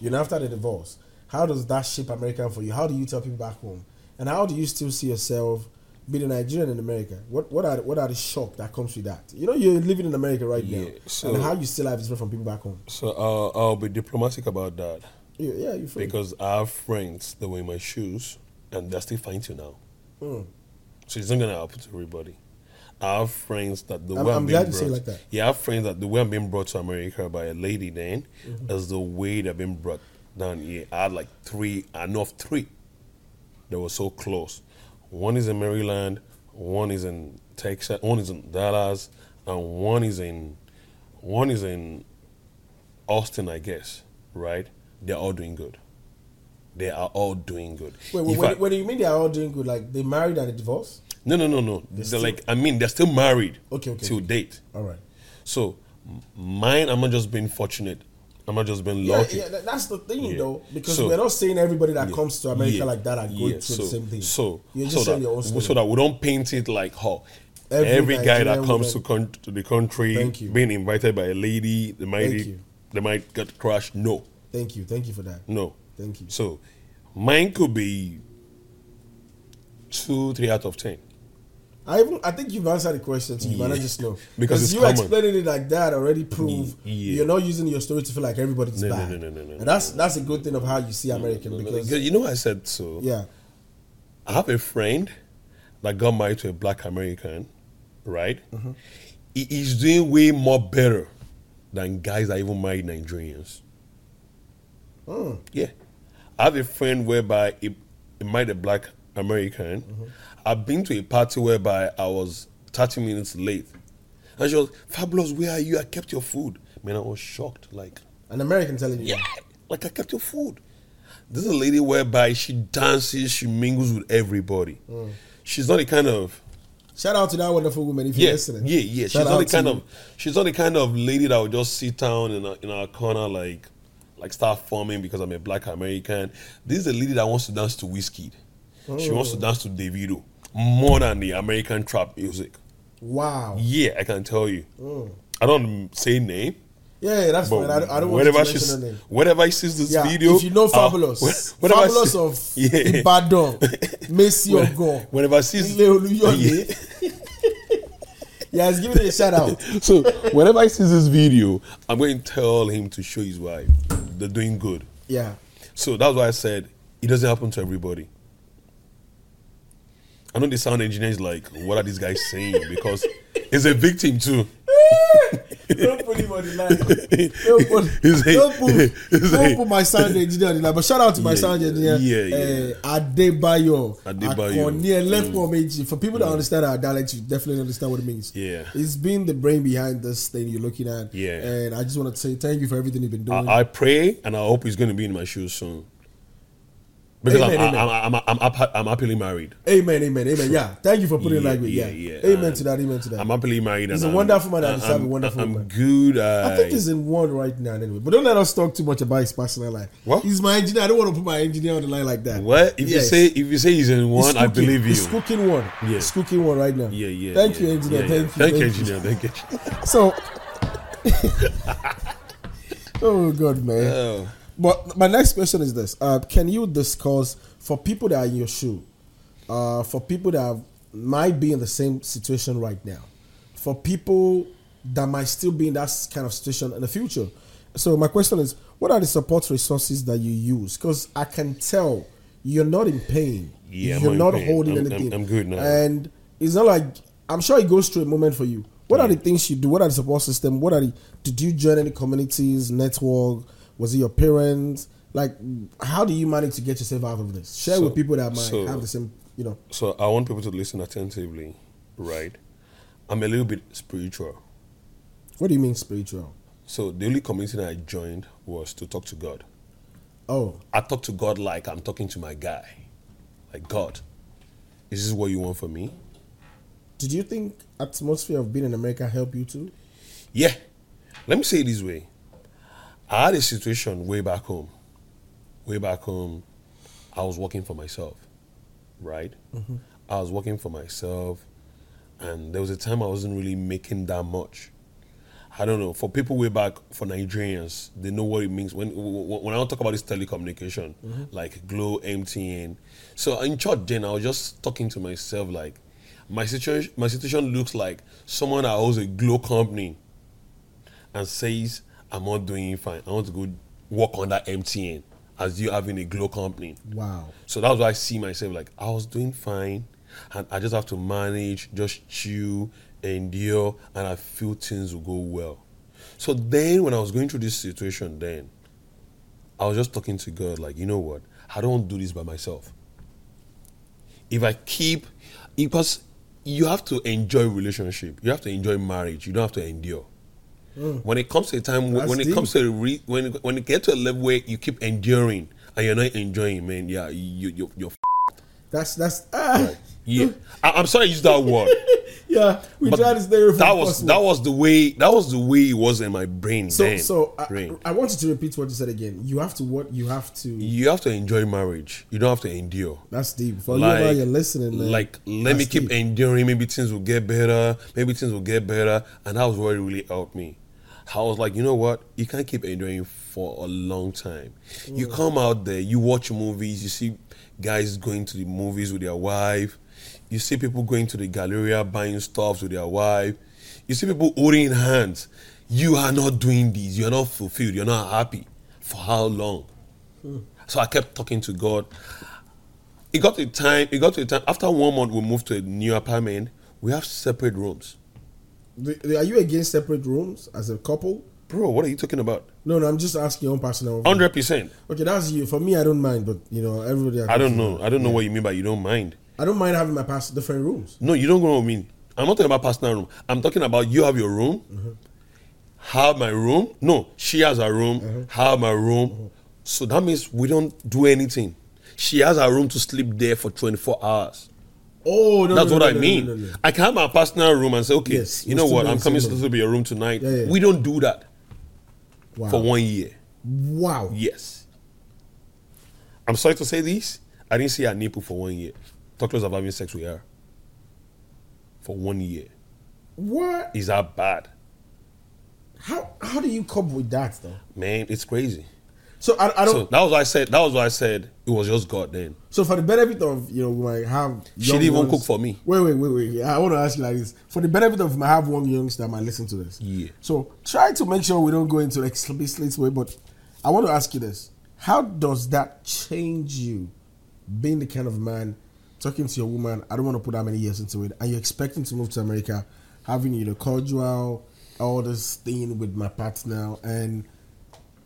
Speaker 1: You know, after the divorce, how does that shape American for you? How do you tell people back home? And how do you still see yourself being a Nigerian in America? What what are what are the shock that comes with that? You know, you're living in America right
Speaker 2: Yeah,
Speaker 1: now,
Speaker 2: so-
Speaker 1: and how you still have different from people back home.
Speaker 2: So I'll, I'll be diplomatic about that
Speaker 1: Yeah, yeah you
Speaker 2: because I have friends that wear my shoes and they're still fine till now.
Speaker 1: Mm.
Speaker 2: So it's not gonna happen to everybody. I have friends that the
Speaker 1: I'm-
Speaker 2: way I'm,
Speaker 1: I'm
Speaker 2: being brought,
Speaker 1: like that.
Speaker 2: Yeah, I have friends that the way I'm being brought to America by a lady then
Speaker 1: Mm-hmm.
Speaker 2: is the way they've been brought down here. I had like three, I know of three that were so close. One is in Maryland, one is in Texas, one is in Dallas, and one is in one is in Austin, I guess. Right? They're all doing good. They are all doing good.
Speaker 1: Wait, wait, when,
Speaker 2: fact-
Speaker 1: when you mean they are all doing good, like they married and they divorced?
Speaker 2: no, no, no, no. They're
Speaker 1: still-
Speaker 2: like, I mean, they're still married.
Speaker 1: Okay, okay, Till
Speaker 2: date.
Speaker 1: All right.
Speaker 2: So, mine, I'm not just being fortunate. I'm not just being lucky.
Speaker 1: yeah, that- that's the thing
Speaker 2: Yeah.
Speaker 1: though, because
Speaker 2: So-
Speaker 1: we're not saying everybody that
Speaker 2: Yeah.
Speaker 1: comes to America
Speaker 2: Yeah.
Speaker 1: like that are going
Speaker 2: Yeah.
Speaker 1: through
Speaker 2: so,
Speaker 1: the same thing.
Speaker 2: So,
Speaker 1: you're
Speaker 2: so
Speaker 1: just saying
Speaker 2: that,
Speaker 1: your own story.
Speaker 2: so that we don't paint it like, oh,
Speaker 1: Every
Speaker 2: every, guy that comes to, con- to the country being invited by a lady, they might,
Speaker 1: Thank you.
Speaker 2: they might get crushed. No,
Speaker 1: Thank you, thank you for that.
Speaker 2: no.
Speaker 1: Thank you.
Speaker 2: So, mine could be two, three out of ten.
Speaker 1: I even I think you've answered the question you, but I
Speaker 2: Yeah.
Speaker 1: just know [LAUGHS]
Speaker 2: Because
Speaker 1: you
Speaker 2: common.
Speaker 1: explaining it like that already prove
Speaker 2: Yeah. Yeah.
Speaker 1: you're not using your story to feel like everybody's
Speaker 2: No, no,
Speaker 1: bad.
Speaker 2: no, no, no, no,
Speaker 1: and that's that's a good thing of how you see American because
Speaker 2: you know, I said so.
Speaker 1: yeah,
Speaker 2: I have a friend that got married to a black American, right?
Speaker 1: Mm-hmm.
Speaker 2: He is doing way more better than guys that even married Nigerians.
Speaker 1: Mm.
Speaker 2: Yeah. I have a friend whereby he, he married a black American.
Speaker 1: Mm-hmm.
Speaker 2: I've been to a party whereby I was 30 minutes late. And she was, Fabulous, where are you? I kept your food. Man, I was shocked. Like,
Speaker 1: an American telling you,
Speaker 2: yeah, like I kept your food. This is a lady whereby she dances, she mingles with everybody.
Speaker 1: Mm.
Speaker 2: She's not the kind of
Speaker 1: shout out to that wonderful woman if you're listening.
Speaker 2: yeah, yeah. She's not the kind
Speaker 1: you.
Speaker 2: of she's not the kind of lady that would just sit down in a in our corner like like start forming because I'm a black American. This is a lady that wants to dance to Wizkid. She wants
Speaker 1: Oh.
Speaker 2: to dance to Davido more than the American trap music.
Speaker 1: wow.
Speaker 2: Yeah, I can tell you.
Speaker 1: Mm.
Speaker 2: I don't say name.
Speaker 1: Yeah, yeah, that's
Speaker 2: But
Speaker 1: fine. I, don't- I don't want to mention her name.
Speaker 2: whenever she sees this
Speaker 1: Yeah,
Speaker 2: video,
Speaker 1: if you know
Speaker 2: uh,
Speaker 1: Fabulous, [LAUGHS]
Speaker 2: when-
Speaker 1: Fabulous
Speaker 2: she-
Speaker 1: of [LAUGHS]
Speaker 2: Yeah.
Speaker 1: Ibadan, Messi
Speaker 2: When-
Speaker 1: Ogo,
Speaker 2: whenever
Speaker 1: Ile Oluyole. [LAUGHS] Yeah, he's giving it a shout out.
Speaker 2: so whenever I see this video, I'm going to tell him to show his wife. They're doing good.
Speaker 1: Yeah,
Speaker 2: So that's why I said it doesn't happen to everybody. I know the sound engineer is like, what are these guys saying? Because he's a victim too. [LAUGHS]
Speaker 1: don't put him on the line. Don't put, [LAUGHS] don't put, don't put my sound engineer on the line. But shout out to my
Speaker 2: Yeah,
Speaker 1: sound engineer,
Speaker 2: yeah,
Speaker 1: Uh, Adebayo.
Speaker 2: Adebayo.
Speaker 1: Akoni Elefomeji. For people that understand our dialect, you definitely understand what it means.
Speaker 2: Yeah.
Speaker 1: It's been the brain behind this thing you're looking at.
Speaker 2: Yeah.
Speaker 1: And I just want to say thank you for everything you've been doing.
Speaker 2: I, I pray and I hope he's going to be in my shoes soon. Because
Speaker 1: Amen,
Speaker 2: I'm,
Speaker 1: amen.
Speaker 2: I'm, I'm, I'm, I'm, I'm happily married.
Speaker 1: amen, amen, amen. Yeah. Thank you for putting it like that. Yeah.
Speaker 2: yeah, yeah.
Speaker 1: Amen
Speaker 2: And
Speaker 1: to that. Amen to that.
Speaker 2: I'm happily married.
Speaker 1: He's a wonderful man that
Speaker 2: I'm-
Speaker 1: deserves a wonderful
Speaker 2: I'm
Speaker 1: woman.
Speaker 2: good.
Speaker 1: I think
Speaker 2: uh,
Speaker 1: he's in one right now anyway. But don't let us talk too much about his personal life.
Speaker 2: What?
Speaker 1: He's my engineer. I don't want to put my engineer on the line like that.
Speaker 2: What if
Speaker 1: Yes.
Speaker 2: you say if you say he's in
Speaker 1: He's
Speaker 2: one? I believe you.
Speaker 1: He's cooking one.
Speaker 2: Yeah.
Speaker 1: He's cooking one right now.
Speaker 2: Yeah, yeah.
Speaker 1: Thank
Speaker 2: yeah,
Speaker 1: you, engineer.
Speaker 2: yeah,
Speaker 1: Thank
Speaker 2: yeah.
Speaker 1: you.
Speaker 2: Thank you, engineer. Thank you. [LAUGHS]
Speaker 1: So, [LAUGHS] oh god, man.
Speaker 2: Oh.
Speaker 1: But my next question is this: uh, Can you discuss for people that are in your shoe, uh, for people that have, might be in the same situation right now, for people that might still be in that kind of situation in the future? So my question is: What are the support resources that you use? Because I can tell you're not in pain.
Speaker 2: Yeah, I'm
Speaker 1: you're
Speaker 2: not
Speaker 1: not holding
Speaker 2: I'm-
Speaker 1: anything.
Speaker 2: I'm- I'm good now.
Speaker 1: And it's not like I'm sure it goes through a moment for you. What are the things you do? What are the support system? What are the did you join any communities, network? Was it your parents? Like how do you manage to get yourself out of this? Share
Speaker 2: So-
Speaker 1: with people that might
Speaker 2: so-
Speaker 1: have the same, you know.
Speaker 2: So I want people to listen attentively, right? I'm a little bit spiritual.
Speaker 1: What do you mean spiritual?
Speaker 2: So the only community I joined was to talk to God.
Speaker 1: Oh,
Speaker 2: I talk to God like I'm talking to my guy. Like God, is this what you want for me?
Speaker 1: did you think atmosphere of being in America help you too?
Speaker 2: Yeah. Let me say it this way. I had a situation way back home. Way back home, I was working for myself, right? Mm-hmm. I was working for myself, and there was a time I wasn't really making that much. I don't know. For people way back, for Nigerians, they know what it means when when I talk about this telecommunication, mm-hmm. like Glo, MTN. So in church, then I was just talking to myself like, my situation, my situation looks like someone that owns a Glo company and says, I'm not doing fine. I want to go work on that MTN as you having a Glo company.
Speaker 1: Wow.
Speaker 2: So that's why I see myself like I was doing fine and I just have to manage, just chill, endure, and I feel things will go well. So then when I was going through this situation then, I was just talking to God, like, you know what? I don't do this by myself. If I keep because you have to enjoy relationship, you have to enjoy marriage, you don't have to endure. When it comes to a time
Speaker 1: That's
Speaker 2: when it
Speaker 1: deep.
Speaker 2: comes to a re, when when it gets to a level where you keep enduring and you're not enjoying, man, yeah, you you you're
Speaker 1: That's that's ah,
Speaker 2: yeah. I, I'm sorry I used that word. [LAUGHS]
Speaker 1: yeah. We
Speaker 2: But
Speaker 1: try to stay
Speaker 2: that was
Speaker 1: possible.
Speaker 2: that was the way that was the way it was in my brain
Speaker 1: So
Speaker 2: then.
Speaker 1: so I,
Speaker 2: brain.
Speaker 1: I want you to repeat what you said again. You have to what you have to.
Speaker 2: you have to enjoy marriage. You don't have to endure.
Speaker 1: That's deep. For you out you're listening, man.
Speaker 2: Like, let me keep
Speaker 1: deep.
Speaker 2: enduring. Maybe things will get better. Maybe things will get better. And that was what really helped me. I was like, you know what? You can't keep enjoying for a long time. You mm. come out there, you watch movies, you see guys going to the movies with their wife. You see people going to the Galleria buying stuff with their wife. You see people holding hands. You are not doing this. You're not fulfilled. You're not happy. For how long? Hmm. So I kept talking to God. It got to a time. It got to a time. After one month, we moved to a new apartment. We have separate rooms.
Speaker 1: The- Are you against separate rooms as a couple?
Speaker 2: Bro, what are you talking about?
Speaker 1: No, no. I'm just asking your own personal.
Speaker 2: Hundred percent.
Speaker 1: Okay, that's you. For me, I don't mind, but you know, everybody.
Speaker 2: I don't know. I don't know what you mean by you don't mind.
Speaker 1: I don't mind having my past different rooms.
Speaker 2: No, you don't know what I mean. I'm not talking about personal room. I'm talking about you have your room. Have my room. No, she has her room. Have my room. So that means we don't do anything. She has her room to sleep there for 24 hours.
Speaker 1: Oh no,
Speaker 2: That's
Speaker 1: no,
Speaker 2: what
Speaker 1: no,
Speaker 2: I
Speaker 1: no,
Speaker 2: mean. I can have my personal room and say, okay,
Speaker 1: Yes,
Speaker 2: you know what? I'm coming to in your room tonight.
Speaker 1: Yeah, yeah.
Speaker 2: We don't do that
Speaker 1: Wow.
Speaker 2: for one year.
Speaker 1: Wow.
Speaker 2: Yes. I'm sorry to say this. I didn't see her nipple for one year. Talk less of having sex with her. For one year.
Speaker 1: What?
Speaker 2: Is that bad?
Speaker 1: How how do you cope with that though?
Speaker 2: Man, it's crazy.
Speaker 1: So I, I don't.
Speaker 2: So that was what I said that was why I said it was just God then.
Speaker 1: So for the benefit of you know, we might have.
Speaker 2: She didn't even
Speaker 1: ones-
Speaker 2: cook for me.
Speaker 1: Wait, wait, wait, wait. I want to ask you like this. For the benefit of my have one youngster that might listen to this.
Speaker 2: Yeah.
Speaker 1: So try to make sure we don't go into explicit way, but I want to ask you this: How does that change you, being the kind of man talking to your woman? I don't want to put that many years into it, and you're expecting to move to America, having you know cordial, all this thing with my partner, and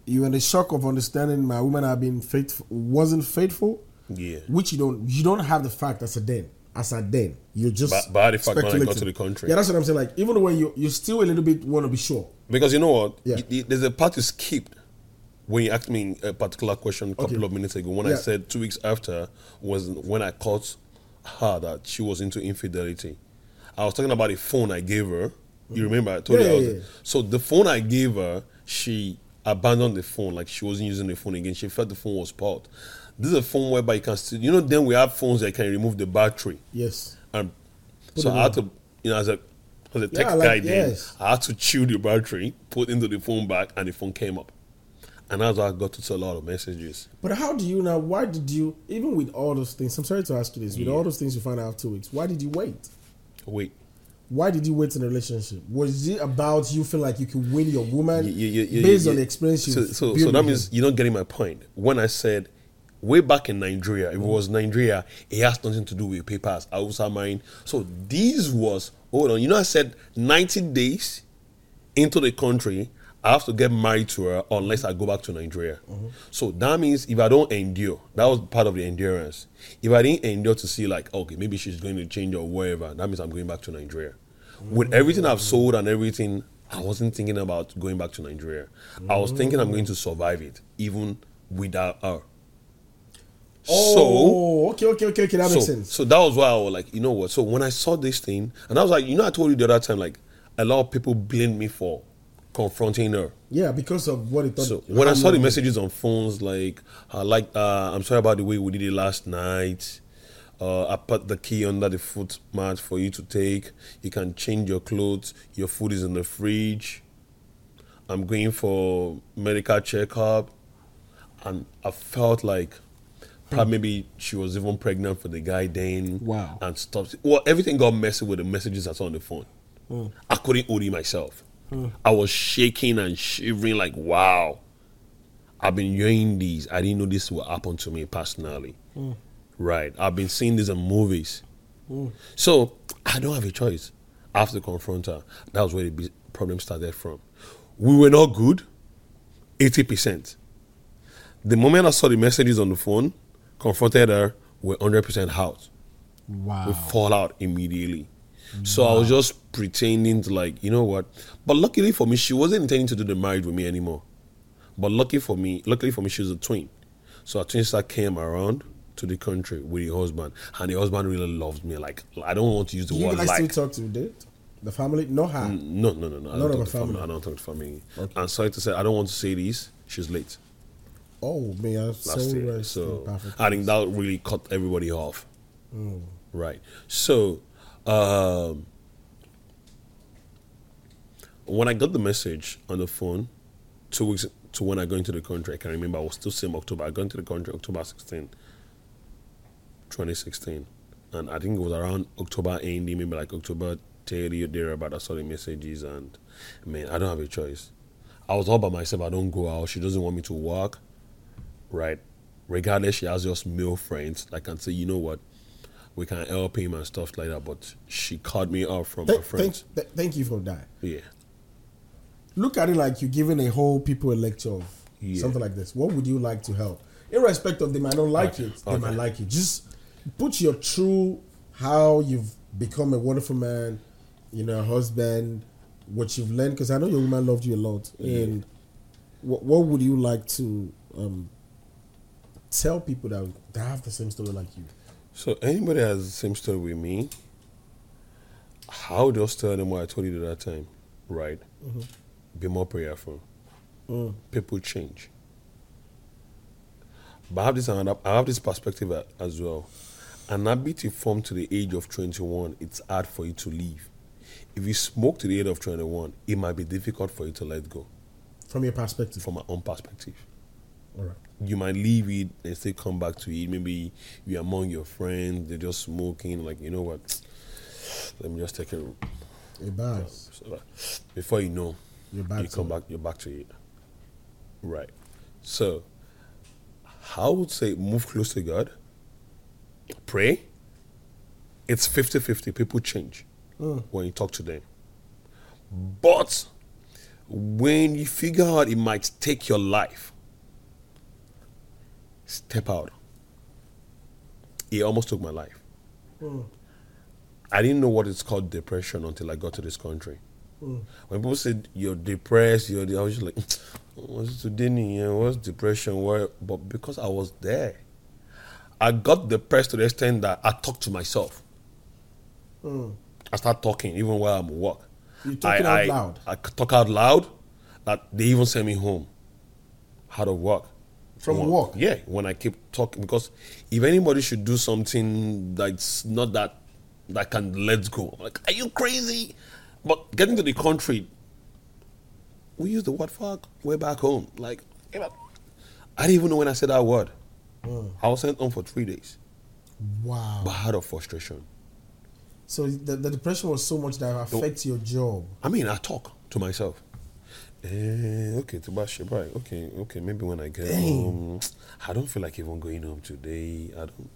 Speaker 1: you're in the shock of understanding my woman have been faithful, wasn't faithful,
Speaker 2: Yeah.
Speaker 1: which you don't, you don't have the fact as a then, as a then. You're just
Speaker 2: But- but the fact when I got to the country.
Speaker 1: Yeah, that's what I'm saying. Like even when you you still a little bit want to be sure.
Speaker 2: Because you know what?
Speaker 1: Yeah.
Speaker 2: Y- y- There's a part you skipped when you asked me a particular question a couple
Speaker 1: Okay.
Speaker 2: of minutes ago. When I said two weeks after was when I caught her that she was into infidelity. I was talking about the phone I gave her. You mm-hmm. remember I told
Speaker 1: Yeah,
Speaker 2: you I
Speaker 1: yeah, yeah.
Speaker 2: so the phone I gave her, she abandoned the phone, like she wasn't using the phone again. She felt the phone was spoiled. This is a phone whereby you can still you know, then we have phones that can remove the battery.
Speaker 1: Yes.
Speaker 2: And
Speaker 1: Put
Speaker 2: so I had to, you know, as a as a tech
Speaker 1: Yeah, like,
Speaker 2: guy, then
Speaker 1: yes.
Speaker 2: I had to chew the battery, put into the phone back, and the phone came up. And that's how I got to a lot of messages.
Speaker 1: But how do you now? Why did you even with all those things? I'm sorry to ask you this. With
Speaker 2: Yeah.
Speaker 1: all those things you found out two weeks, why did you wait?
Speaker 2: Wait,
Speaker 1: Why did you wait in a relationship? Was it about you feel like you can win your woman
Speaker 2: Y- y- y- y-
Speaker 1: based on the experience you
Speaker 2: So, so, so that means you're not getting my point. When I said way back in Nigeria, if it was Nigeria, it has nothing to do with papers. I was mine. So this was hold on. You know, I said 90 days into the country, I have to get married to her unless I go back to Nigeria. So that means if I don't endure, that was part of the endurance. If I didn't endure to see like, okay, maybe she's going to change or whatever, that means I'm going back to Nigeria. With everything I've sold and everything, I wasn't thinking about going back to Nigeria. I was thinking I'm going to survive it, even without her.
Speaker 1: Oh, okay, okay, okay, okay. That
Speaker 2: so,
Speaker 1: makes sense.
Speaker 2: So that was why I was like, you know what? So when I saw this thing, and I was like, you know, I told you the other time, like a lot of people blamed me for confronting her.
Speaker 1: Yeah, because of what it thought.
Speaker 2: So when I saw the messages on phones, like, I like, uh, I'm sorry about the way we did it last night. Uh, I put the key under the foot mat for you to take. You can change your clothes. Your food is in the fridge. I'm going for medical checkup, and I felt like probably maybe she was even pregnant for the guy then.
Speaker 1: Wow.
Speaker 2: And stuff. Well, everything got messy with the messages I saw on the phone. I couldn't hold it myself. I was shaking and shivering like, wow. I've been hearing these. I didn't know this would happen to me personally. Right. I've been seeing this in movies. So I don't have a choice. I have to confront her. That was where the problem started from. We were not good, 80%. The moment I saw the messages on the phone, confronted her, we're 100% out.
Speaker 1: Wow.
Speaker 2: We fall out immediately. So I was just pretending to like, you know what? But luckily for me, she wasn't intending to do the marriage with me anymore. But lucky for me, luckily for me, she was a twin. So her twin sister came around to the country with the husband, and the husband really loved me. Like I don't want to use the
Speaker 1: you
Speaker 2: word
Speaker 1: guys
Speaker 2: like.
Speaker 1: still talk to the the family? No, her.
Speaker 2: No, no, no, no. Don't
Speaker 1: of
Speaker 2: to family.
Speaker 1: family.
Speaker 2: I don't talk to family.
Speaker 1: Okay.
Speaker 2: I'm sorry to say, I don't want to say this. She's late
Speaker 1: Oh man, I'm so
Speaker 2: last year, so I think that really cut everybody off.
Speaker 1: Mm.
Speaker 2: Right. So, um, when I got the message on the phone, two weeks to when I go into the country, I can remember I was still same October. I got into the country October 16, 2016. And I think it was around October ending, maybe like October 30 or thereabout. I saw the messages, and man, I don't have a choice. I was all by myself. I don't go out. She doesn't want me to work, right? Regardless, she has just male friends that can say, you know what, we can help him and stuff like that. But she cut me off from
Speaker 1: Th-
Speaker 2: her friends.
Speaker 1: thank, th- thank you for that.
Speaker 2: Yeah.
Speaker 1: Look at it like you're giving a whole people a lecture of
Speaker 2: Yeah.
Speaker 1: something like this. What would you like to help? Irrespective of they might not like
Speaker 2: Okay,
Speaker 1: it, they
Speaker 2: okay.
Speaker 1: might like it. Just put your true how you've become a wonderful man, you know, a husband, what you've learned. Because I know your woman loved you a lot. And what, what would you like to um, tell people that, that have the same story like you?
Speaker 2: So anybody has the same story with me, how just tell them what I told you at that time, right? Be more prayerful.
Speaker 1: Mm.
Speaker 2: People change. But I have this I have this perspective as well. An habit you form to the age of 21, it's hard for you to leave. If you smoke to the age of 21, it might be difficult for you to let go.
Speaker 1: From your perspective.
Speaker 2: From my own perspective
Speaker 1: All right.
Speaker 2: You might leave it and still come back to it. Maybe you're among your friends, they're just smoking, like, you know what? [TSK] Let me just take a
Speaker 1: A
Speaker 2: that before you know,
Speaker 1: You're back
Speaker 2: you come back, you're back to it. Right. So I would say move close to God. Pray. It's 50-50. People change
Speaker 1: Mm.
Speaker 2: when you talk to them. But when you figure out it might take your life, step out. It almost took my life. Hmm. I didn't know what it's called depression until I got to this country. Hmm. When people said you're depressed, you're, I was just like, what's today? What's depression? What? But because I was there, I got depressed to the extent that I talked to myself. Hmm. I start talking even while I'm at work.
Speaker 1: You're talking
Speaker 2: I,
Speaker 1: out
Speaker 2: I,
Speaker 1: loud.
Speaker 2: I talk out loud. That they even send me home. out of work.
Speaker 1: From
Speaker 2: When-
Speaker 1: work?
Speaker 2: Yeah, when I keep talking because if anybody should do something that's not that that can let go, I'm like, are you crazy? But getting to the country, we use the word fuck way back home. Like, I didn't even know when I said that word. Mm. I was sent home for three days,
Speaker 1: Wow.
Speaker 2: but out of frustration.
Speaker 1: So the, the depression was so much that it affects your job.
Speaker 2: I mean, I talk to myself. Eh, okay, to Bash, right? Okay, okay. Maybe when I get
Speaker 1: Dang.
Speaker 2: home, I don't feel like even going home today. I don't.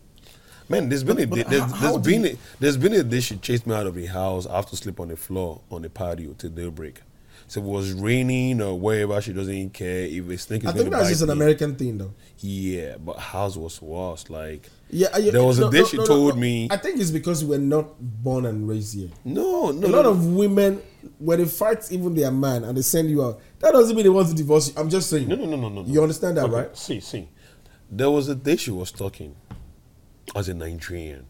Speaker 2: Man, there's been a
Speaker 1: But-
Speaker 2: day,
Speaker 1: but
Speaker 2: there's,
Speaker 1: how-
Speaker 2: there's
Speaker 1: how
Speaker 2: been a, there's been a day she chased me out of the house. I have to sleep on the floor on the patio till daybreak. So if it was raining or wherever, she doesn't care if a snake is
Speaker 1: I think that's just an
Speaker 2: me.
Speaker 1: American thing, though.
Speaker 2: Yeah, but house was worse. Like,
Speaker 1: Yeah, yeah,
Speaker 2: There was a day she told
Speaker 1: no.
Speaker 2: me-
Speaker 1: I think it's because we're not born and raised here.
Speaker 2: no, no,
Speaker 1: a lot
Speaker 2: no.
Speaker 1: of women, when they fight even their man and they send you out, that doesn't mean they want to divorce you. I'm just saying.
Speaker 2: No, no, no, no, no.
Speaker 1: You understand that,
Speaker 2: Okay,
Speaker 1: right?
Speaker 2: See, see. There was a day she was talking as a Nigerian,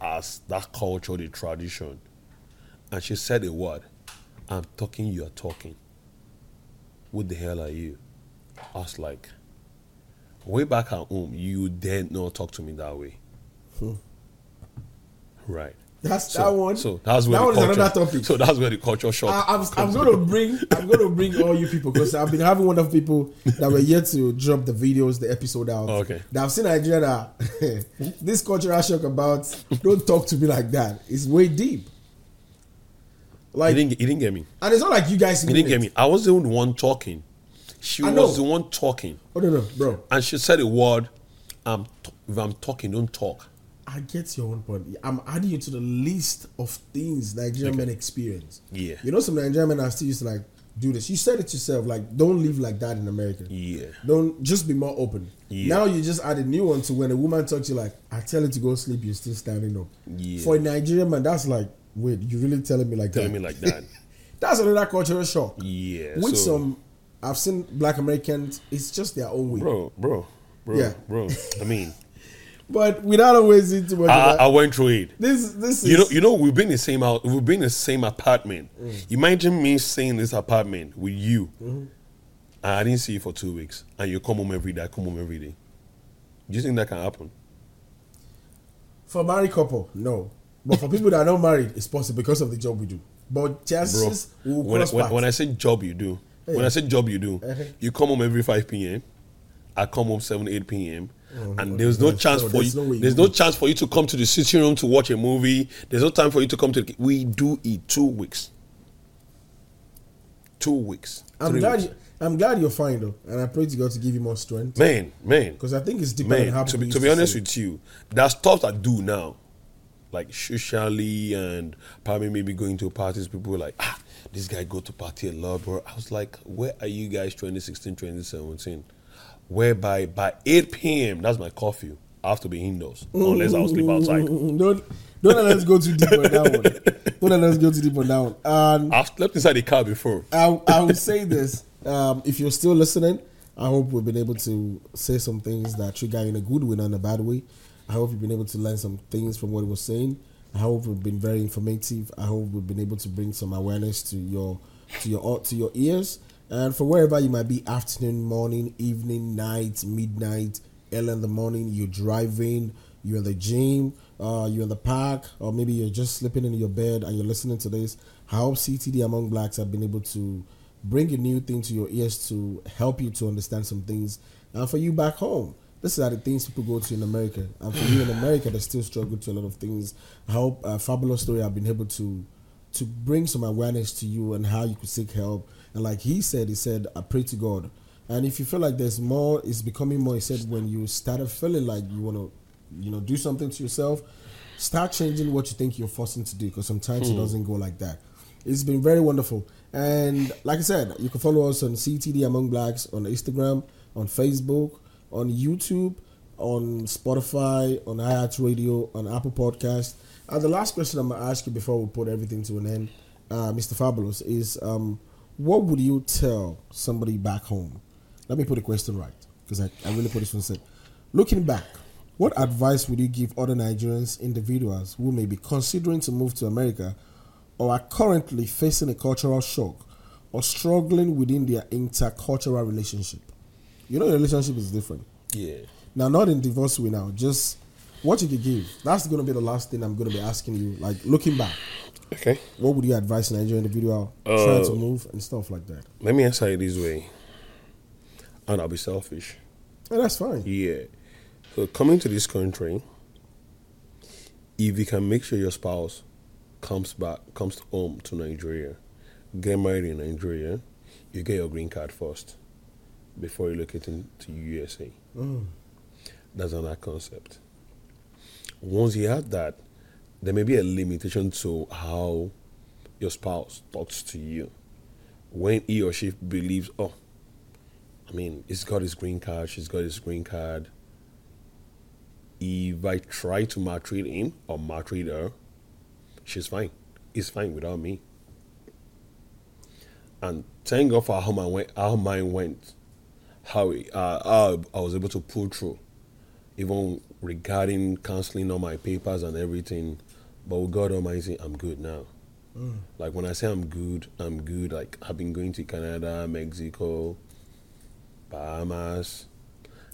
Speaker 2: as that culture, the tradition. And she said a word. I'm talking, you're talking. What the hell are you? I was like, way back at home, you dare not talk to me that way. Hmm. Right.
Speaker 1: That's
Speaker 2: So,
Speaker 1: that one.
Speaker 2: So that's where
Speaker 1: that
Speaker 2: the
Speaker 1: one is
Speaker 2: culture,
Speaker 1: another topic.
Speaker 2: So that's where the culture shock.
Speaker 1: I, I'm, I'm going to bring I'm going to bring all you people because I've been having wonderful people that were yet to drop the videos, the episode out.
Speaker 2: Okay.
Speaker 1: That I've seen Nigeria that [LAUGHS] this cultural shock about don't talk to me like that. It's way deep.
Speaker 2: He
Speaker 1: Like,
Speaker 2: didn't, he didn't get me.
Speaker 1: and it's not like you guys.
Speaker 2: He didn't get me. I was the only one talking. She
Speaker 1: I
Speaker 2: was
Speaker 1: know.
Speaker 2: the one talking.
Speaker 1: Oh no, no, bro.
Speaker 2: And she said a word. I'm t- if I'm talking, don't talk.
Speaker 1: I get your own point. I'm adding you to the list of things Nigerian men experience.
Speaker 2: Yeah.
Speaker 1: You know, some Nigerian men are still used to like do this. You said it yourself. Like, don't live like that in America.
Speaker 2: Yeah.
Speaker 1: Don't just be more open.
Speaker 2: Yeah.
Speaker 1: Now you just add a new one to when a woman talks to you like, I tell you to go sleep, you're still standing up.
Speaker 2: Yeah.
Speaker 1: For a Nigerian man, that's like, wait, you really telling me like
Speaker 2: Telling
Speaker 1: that?
Speaker 2: me like that. [LAUGHS]
Speaker 1: that's another cultural shock.
Speaker 2: Yeah.
Speaker 1: With
Speaker 2: so,
Speaker 1: some, I've seen Black Americans. It's just their own way.
Speaker 2: bro, bro, bro,
Speaker 1: Yeah.
Speaker 2: bro. I mean, [LAUGHS]
Speaker 1: But without always into much
Speaker 2: I, I went through it.
Speaker 1: this this is
Speaker 2: You know, you know, we've been in the same house. We've been in the same apartment.
Speaker 1: Mm.
Speaker 2: Imagine me staying in this apartment with you,
Speaker 1: Mm-hmm.
Speaker 2: I didn't see you for two weeks, and you come home every day. I come home every day. Do you think that can happen?
Speaker 1: For married couple, no. But for people that are not married, it's possible because of the job we do. But
Speaker 2: bro.
Speaker 1: chances will
Speaker 2: When,
Speaker 1: cross
Speaker 2: when, when I say job, you do. When I say job, you do.
Speaker 1: Uh-huh.
Speaker 2: You come home every five p.m. I come home seven, eight p.m. and there's no
Speaker 1: Oh,
Speaker 2: chance
Speaker 1: no-
Speaker 2: for
Speaker 1: there's
Speaker 2: you.
Speaker 1: no
Speaker 2: there's no
Speaker 1: will.
Speaker 2: chance for you to come to the sitting room to watch a movie. There's no time for you to come to. The, we do it two weeks. Two weeks.
Speaker 1: I'm glad.
Speaker 2: weeks.
Speaker 1: You, I'm glad you're fine though, and I pray to God to give you more strength
Speaker 2: man, man,
Speaker 1: because I think it's how
Speaker 2: man. To be, to be honest
Speaker 1: say.
Speaker 2: with you, there's stuff I do now, like socially and probably maybe going to parties. People were like, ah, this guy go to party a lot, bro. I was like, where are you guys 2016, 2017? Whereby by 8 p.m. that's my curfew. I have to be indoors unless I'll sleep outside.
Speaker 1: Mm, don't don't let us go too deep on that one. Don't let us go too deep on that one. And
Speaker 2: I've slept inside the car before.
Speaker 1: I, I will say this: um, if you're still listening, I hope we've been able to say some things that trigger in a good way, not in a bad way. I hope you've been able to learn some things from what he was saying. I hope we've been very informative. I hope we've been able to bring some awareness to your to your to your ears. And for wherever you might be, afternoon, morning, evening, night, midnight, early in the morning, you're driving, you're in the gym, uh, you're in the park, or maybe you're just sleeping in your bed and you're listening to this. I hope CTD Among Blacks have been able to bring a new thing to your ears to help you to understand some things. And for you back home, this are the things people go to in America. And for you in America, they still struggle to a lot of things. I hope uh, Fabulous Story I've been able to to bring some awareness to you and how you could seek help. And like he said, he said, I pray to God. And if you feel like there's more, it's becoming more. He said, when you started feeling like you want to, you know, do something to yourself, start changing what you think you're forcing to do because sometimes it doesn't go like that. It's been very wonderful. And like I said, you can follow us on CTD Among Blacks on Instagram, on Facebook, on YouTube, on Spotify, on iHeart Radio, on Apple Podcast. And the last question I'm gonna ask you before we put everything to an end, uh, Mr. Fabulous, is um, what would you tell somebody back home? Let me put the question right because I, I really put this one said. Looking back, what advice would you give other Nigerians individuals who may be considering to move to America or are currently facing a cultural shock or struggling within their intercultural relationship? You know, your relationship is different.
Speaker 2: Yeah.
Speaker 1: Now, not in divorce way now, just what you could give. That's going to be the last thing I'm going to be asking you. Like, looking back,
Speaker 2: Okay.
Speaker 1: what would you advise an Nigerian individual
Speaker 2: Uh,
Speaker 1: trying to move and stuff like that?
Speaker 2: Let me answer it this way. And I'll be selfish.
Speaker 1: And that's fine.
Speaker 2: Yeah. So coming to this country, if you can make sure your spouse comes back, comes home to Nigeria, get married in Nigeria, you get your green card first before relocating to USA.
Speaker 1: Mm.
Speaker 2: That's another concept. Once you have that, there may be a limitation to how your spouse talks to you. When he or she believes, oh, I mean, he's got his green card, she's got his green card. If I try to maltreat him or maltreat her, she's fine. He's fine without me. And thank God for how my how mine went, how, uh, how I was able to pull through, even regarding canceling all my papers and everything. But with God Almighty, I'm good now. Like when I say I'm good, I'm good. Like I've been going to Canada, Mexico, Bahamas.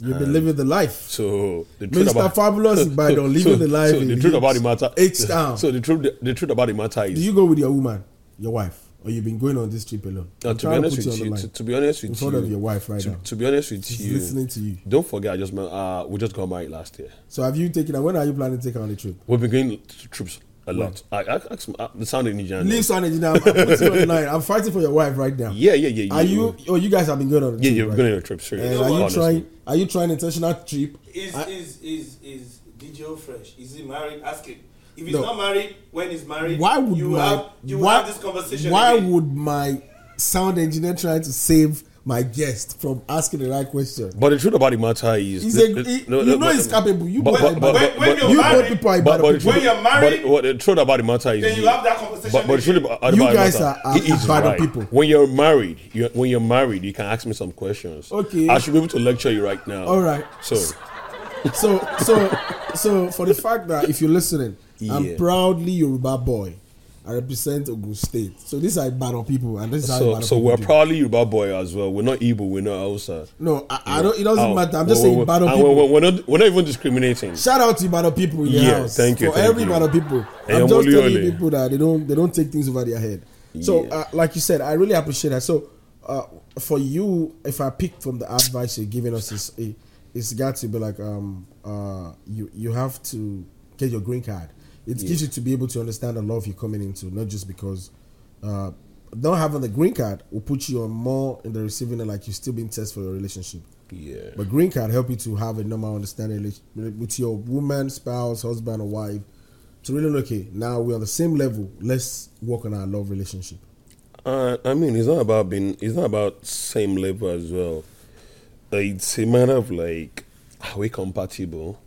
Speaker 1: You've been living the life.
Speaker 2: So the truth
Speaker 1: Mr.
Speaker 2: about
Speaker 1: Fabulous [LAUGHS] Ibadan, living the life [LAUGHS]
Speaker 2: So the truth about the matter.
Speaker 1: H-Town.
Speaker 2: So the truth, the, the truth about the matter is.
Speaker 1: Do you go with your woman, your wife, or you've been going on this trip alone? I'm
Speaker 2: to be honest
Speaker 1: put
Speaker 2: with you,
Speaker 1: the
Speaker 2: to,
Speaker 1: line.
Speaker 2: to be honest with
Speaker 1: in
Speaker 2: you,
Speaker 1: front of your wife right
Speaker 2: to,
Speaker 1: now.
Speaker 2: to be honest with
Speaker 1: She's
Speaker 2: you,
Speaker 1: listening to you.
Speaker 2: don't forget, I just uh, we just got married last year.
Speaker 1: So have you taken? When are you planning to take her on the trip?
Speaker 2: We've been going to trips a lot. I, I, I, I the sound in Nigeria.
Speaker 1: Leave San Engineer. I'm putting you on the line. I'm fighting for your wife right now.
Speaker 2: Yeah, yeah, yeah. yeah
Speaker 1: Are you? Oh, you guys have been going on. The
Speaker 2: Yeah, you're
Speaker 1: right?
Speaker 2: going on a trip. Seriously,
Speaker 1: And are you
Speaker 2: honestly.
Speaker 1: trying? Are you trying intentional trip?
Speaker 3: Is
Speaker 1: I-
Speaker 3: is is is DJ fresh? Is he married? Ask him. If he's
Speaker 1: No.
Speaker 3: not married, when he's married,
Speaker 1: Why would
Speaker 3: you
Speaker 1: my
Speaker 3: have you
Speaker 1: why,
Speaker 3: have this conversation?
Speaker 1: Why
Speaker 3: again.
Speaker 1: would my sound engineer try to save my guest from asking the right question?
Speaker 2: But the truth about the matter is,
Speaker 1: He's
Speaker 2: the-
Speaker 1: a,
Speaker 2: the-
Speaker 1: he,
Speaker 2: no,
Speaker 1: you
Speaker 2: no,
Speaker 1: know
Speaker 2: but-
Speaker 1: he's capable. You
Speaker 2: but-
Speaker 1: both
Speaker 2: but-
Speaker 1: are
Speaker 2: but-
Speaker 3: when, when you're
Speaker 1: you
Speaker 3: married,
Speaker 1: people are
Speaker 2: but, but, the
Speaker 1: people.
Speaker 3: when
Speaker 2: truth-
Speaker 3: you're married,
Speaker 2: but what the truth about the matter is,
Speaker 3: then you have that conversation.
Speaker 2: But, but the truth
Speaker 3: him.
Speaker 2: about,
Speaker 1: You
Speaker 2: about the
Speaker 1: guys
Speaker 2: matter,
Speaker 1: are- are
Speaker 2: he is
Speaker 1: Ibadan
Speaker 2: right.
Speaker 1: people.
Speaker 2: When you're married, you when you're married, you can ask me some questions.
Speaker 1: Okay.
Speaker 2: I should be able to lecture you right now.
Speaker 1: All right.
Speaker 2: So
Speaker 1: So, so, so for the fact that if you're listening, I'm
Speaker 2: Yeah.
Speaker 1: proudly Yoruba boy. I represent Ogun State. So these are Ibadan people, and this is how
Speaker 2: so
Speaker 1: Ibadan
Speaker 2: so we're
Speaker 1: do.
Speaker 2: probably Yoruba boy as well. We're not Igbo. We're not Hausa.
Speaker 1: No, I, I don't. It doesn't
Speaker 2: Oh,
Speaker 1: matter. I'm just
Speaker 2: we're-
Speaker 1: saying Ibadan people.
Speaker 2: We're, we're not we're not even discriminating.
Speaker 1: Shout out to Ibadan people in
Speaker 2: Yeah,
Speaker 1: house.
Speaker 2: thank you,
Speaker 1: For
Speaker 2: thank
Speaker 1: every. Ibadan people.
Speaker 2: Hey,
Speaker 1: I'm just telling
Speaker 2: Ole.
Speaker 1: people that they don't they don't take things over their head. So,
Speaker 2: Yeah.
Speaker 1: uh, like you said, I really appreciate that. So, uh, for you, if I pick from the advice you're giving us, is it, it's got to be like um uh you you have to get your green card. It gives you to be able to understand the love you're coming into, not just because uh not having the green card will put you on more in the receiving end, like you're still being tested for your relationship.
Speaker 2: Yeah.
Speaker 1: But green card help you to have a normal understanding with your woman, spouse, husband, or wife to really look, okay, now we're on the same level. Let's work on our love relationship.
Speaker 2: Uh, I mean, it's not about being. It's not about same level as well. Uh, It's a matter of like, are we compatible?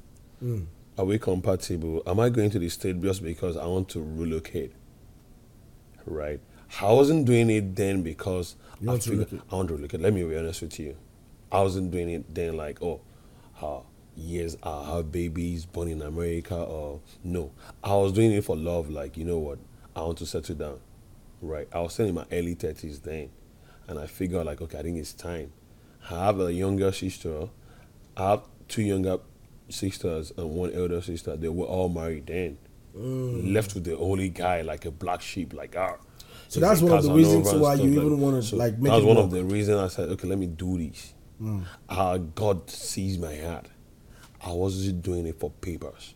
Speaker 2: Are we compatible? Am I going to the state just because I want to relocate? Right. I wasn't doing it then because
Speaker 1: You
Speaker 2: I
Speaker 1: want to
Speaker 2: figured
Speaker 1: relocate.
Speaker 2: I want to relocate. Let me be honest with you. I wasn't doing it then like, oh, uh, yes, I have babies born in America or no. I was doing it for love. Like, you know what? I want to settle down. Right. I was still in my early 30s then. And I figured like, okay, I think it's time. I have a younger sister. I have two younger sisters and one elder sister. They were all married then. Left with the only guy, like a black sheep, like ah.
Speaker 1: So that's one of the reasons why you even wanna, like, make
Speaker 2: That's
Speaker 1: it
Speaker 2: one
Speaker 1: work.
Speaker 2: of the reasons I said, okay, let me do this. Uh, God sees my heart. I wasn't doing it for papers.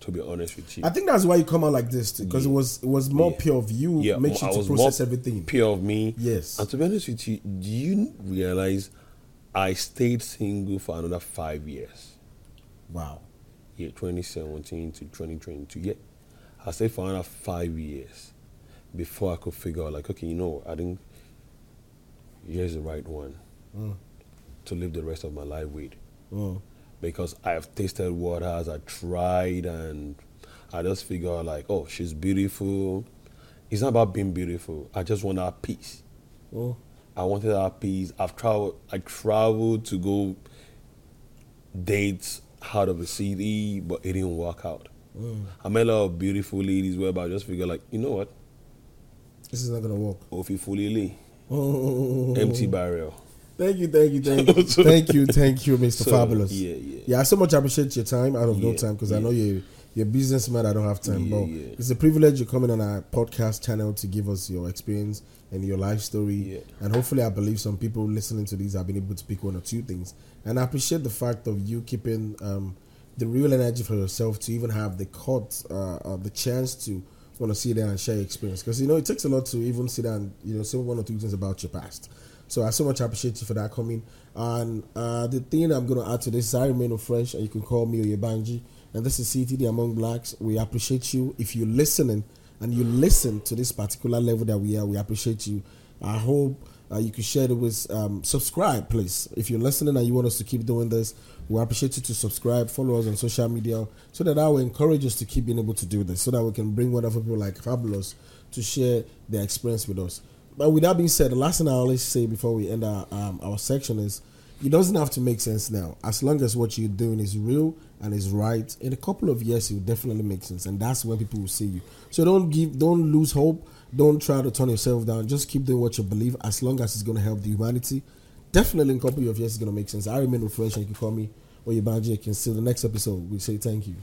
Speaker 2: To be honest with you,
Speaker 1: I think that's why you come out like this because it was it was more
Speaker 2: Yeah.
Speaker 1: pure of you,
Speaker 2: yeah,
Speaker 1: makes you
Speaker 2: I
Speaker 1: to process everything.
Speaker 2: Pure of me.
Speaker 1: Yes.
Speaker 2: And to be honest with you, do you realize I stayed single for another five years?
Speaker 1: Wow.
Speaker 2: Yeah, 2017 to 2022. Yeah. I stayed for another five years before I could figure out, like, okay, you know, I think here's the right one
Speaker 1: Mm.
Speaker 2: to live the rest of my life with.
Speaker 1: Mm.
Speaker 2: Because I've tasted waters, I tried, and I just figure out, like, oh, she's beautiful. It's not about being beautiful. I just want that peace.
Speaker 1: Mm.
Speaker 2: I wanted that peace. I've traveled. I traveled to go dates out of the city, but it didn't work out.
Speaker 1: Mm.
Speaker 2: I met a lot of beautiful ladies where I just figured like, you know what?
Speaker 1: This is not gonna work.
Speaker 2: Ofi Fulili,
Speaker 1: Mm.
Speaker 2: empty barrel.
Speaker 1: Thank you, thank you, thank you, [LAUGHS] thank you, thank you, Mr.
Speaker 2: So,
Speaker 1: Fabulous.
Speaker 2: Yeah, yeah.
Speaker 1: Yeah, I so much appreciate your time out of no time because I know you you're a businessman. I don't have time,
Speaker 2: Yeah,
Speaker 1: but
Speaker 2: yeah.
Speaker 1: it's a privilege you're coming on our podcast channel to give us your experience and your life story.
Speaker 2: Yeah.
Speaker 1: And hopefully, I believe some people listening to these have been able to pick one or two things. And I appreciate the fact of you keeping um, the real energy for yourself to even have the cut, uh, uh, the chance to want to sit there and share your experience because you know it takes a lot to even sit down and you know say one or two things about your past. So I so much appreciate you for that coming. And uh, the thing I'm going to add to this is I remain fresh, and you can call me or Oyebanji. And this is CTD Among Blacks. We appreciate you. If you're listening and you listen to this particular level that we are, we appreciate you. I hope uh, you can share it with, um, subscribe, please. If you're listening and you want us to keep doing this, we appreciate you to subscribe, follow us on social media, so that that will encourage us to keep being able to do this, so that we can bring wonderful people like Fabulous to share their experience with us. But with that being said, the last thing I always say before we end our um, our section is, it doesn't have to make sense now. As long as what you're doing is real and is right, in a couple of years it will definitely make sense, and that's when people will see you. So don't give, don't lose hope. Don't try to turn yourself down. Just keep doing what you believe, as long as it's going to help the humanity. Definitely, in a couple of years, it's going to make sense. I remain fresh, and you can call me or your You can see the next episode. We say thank you.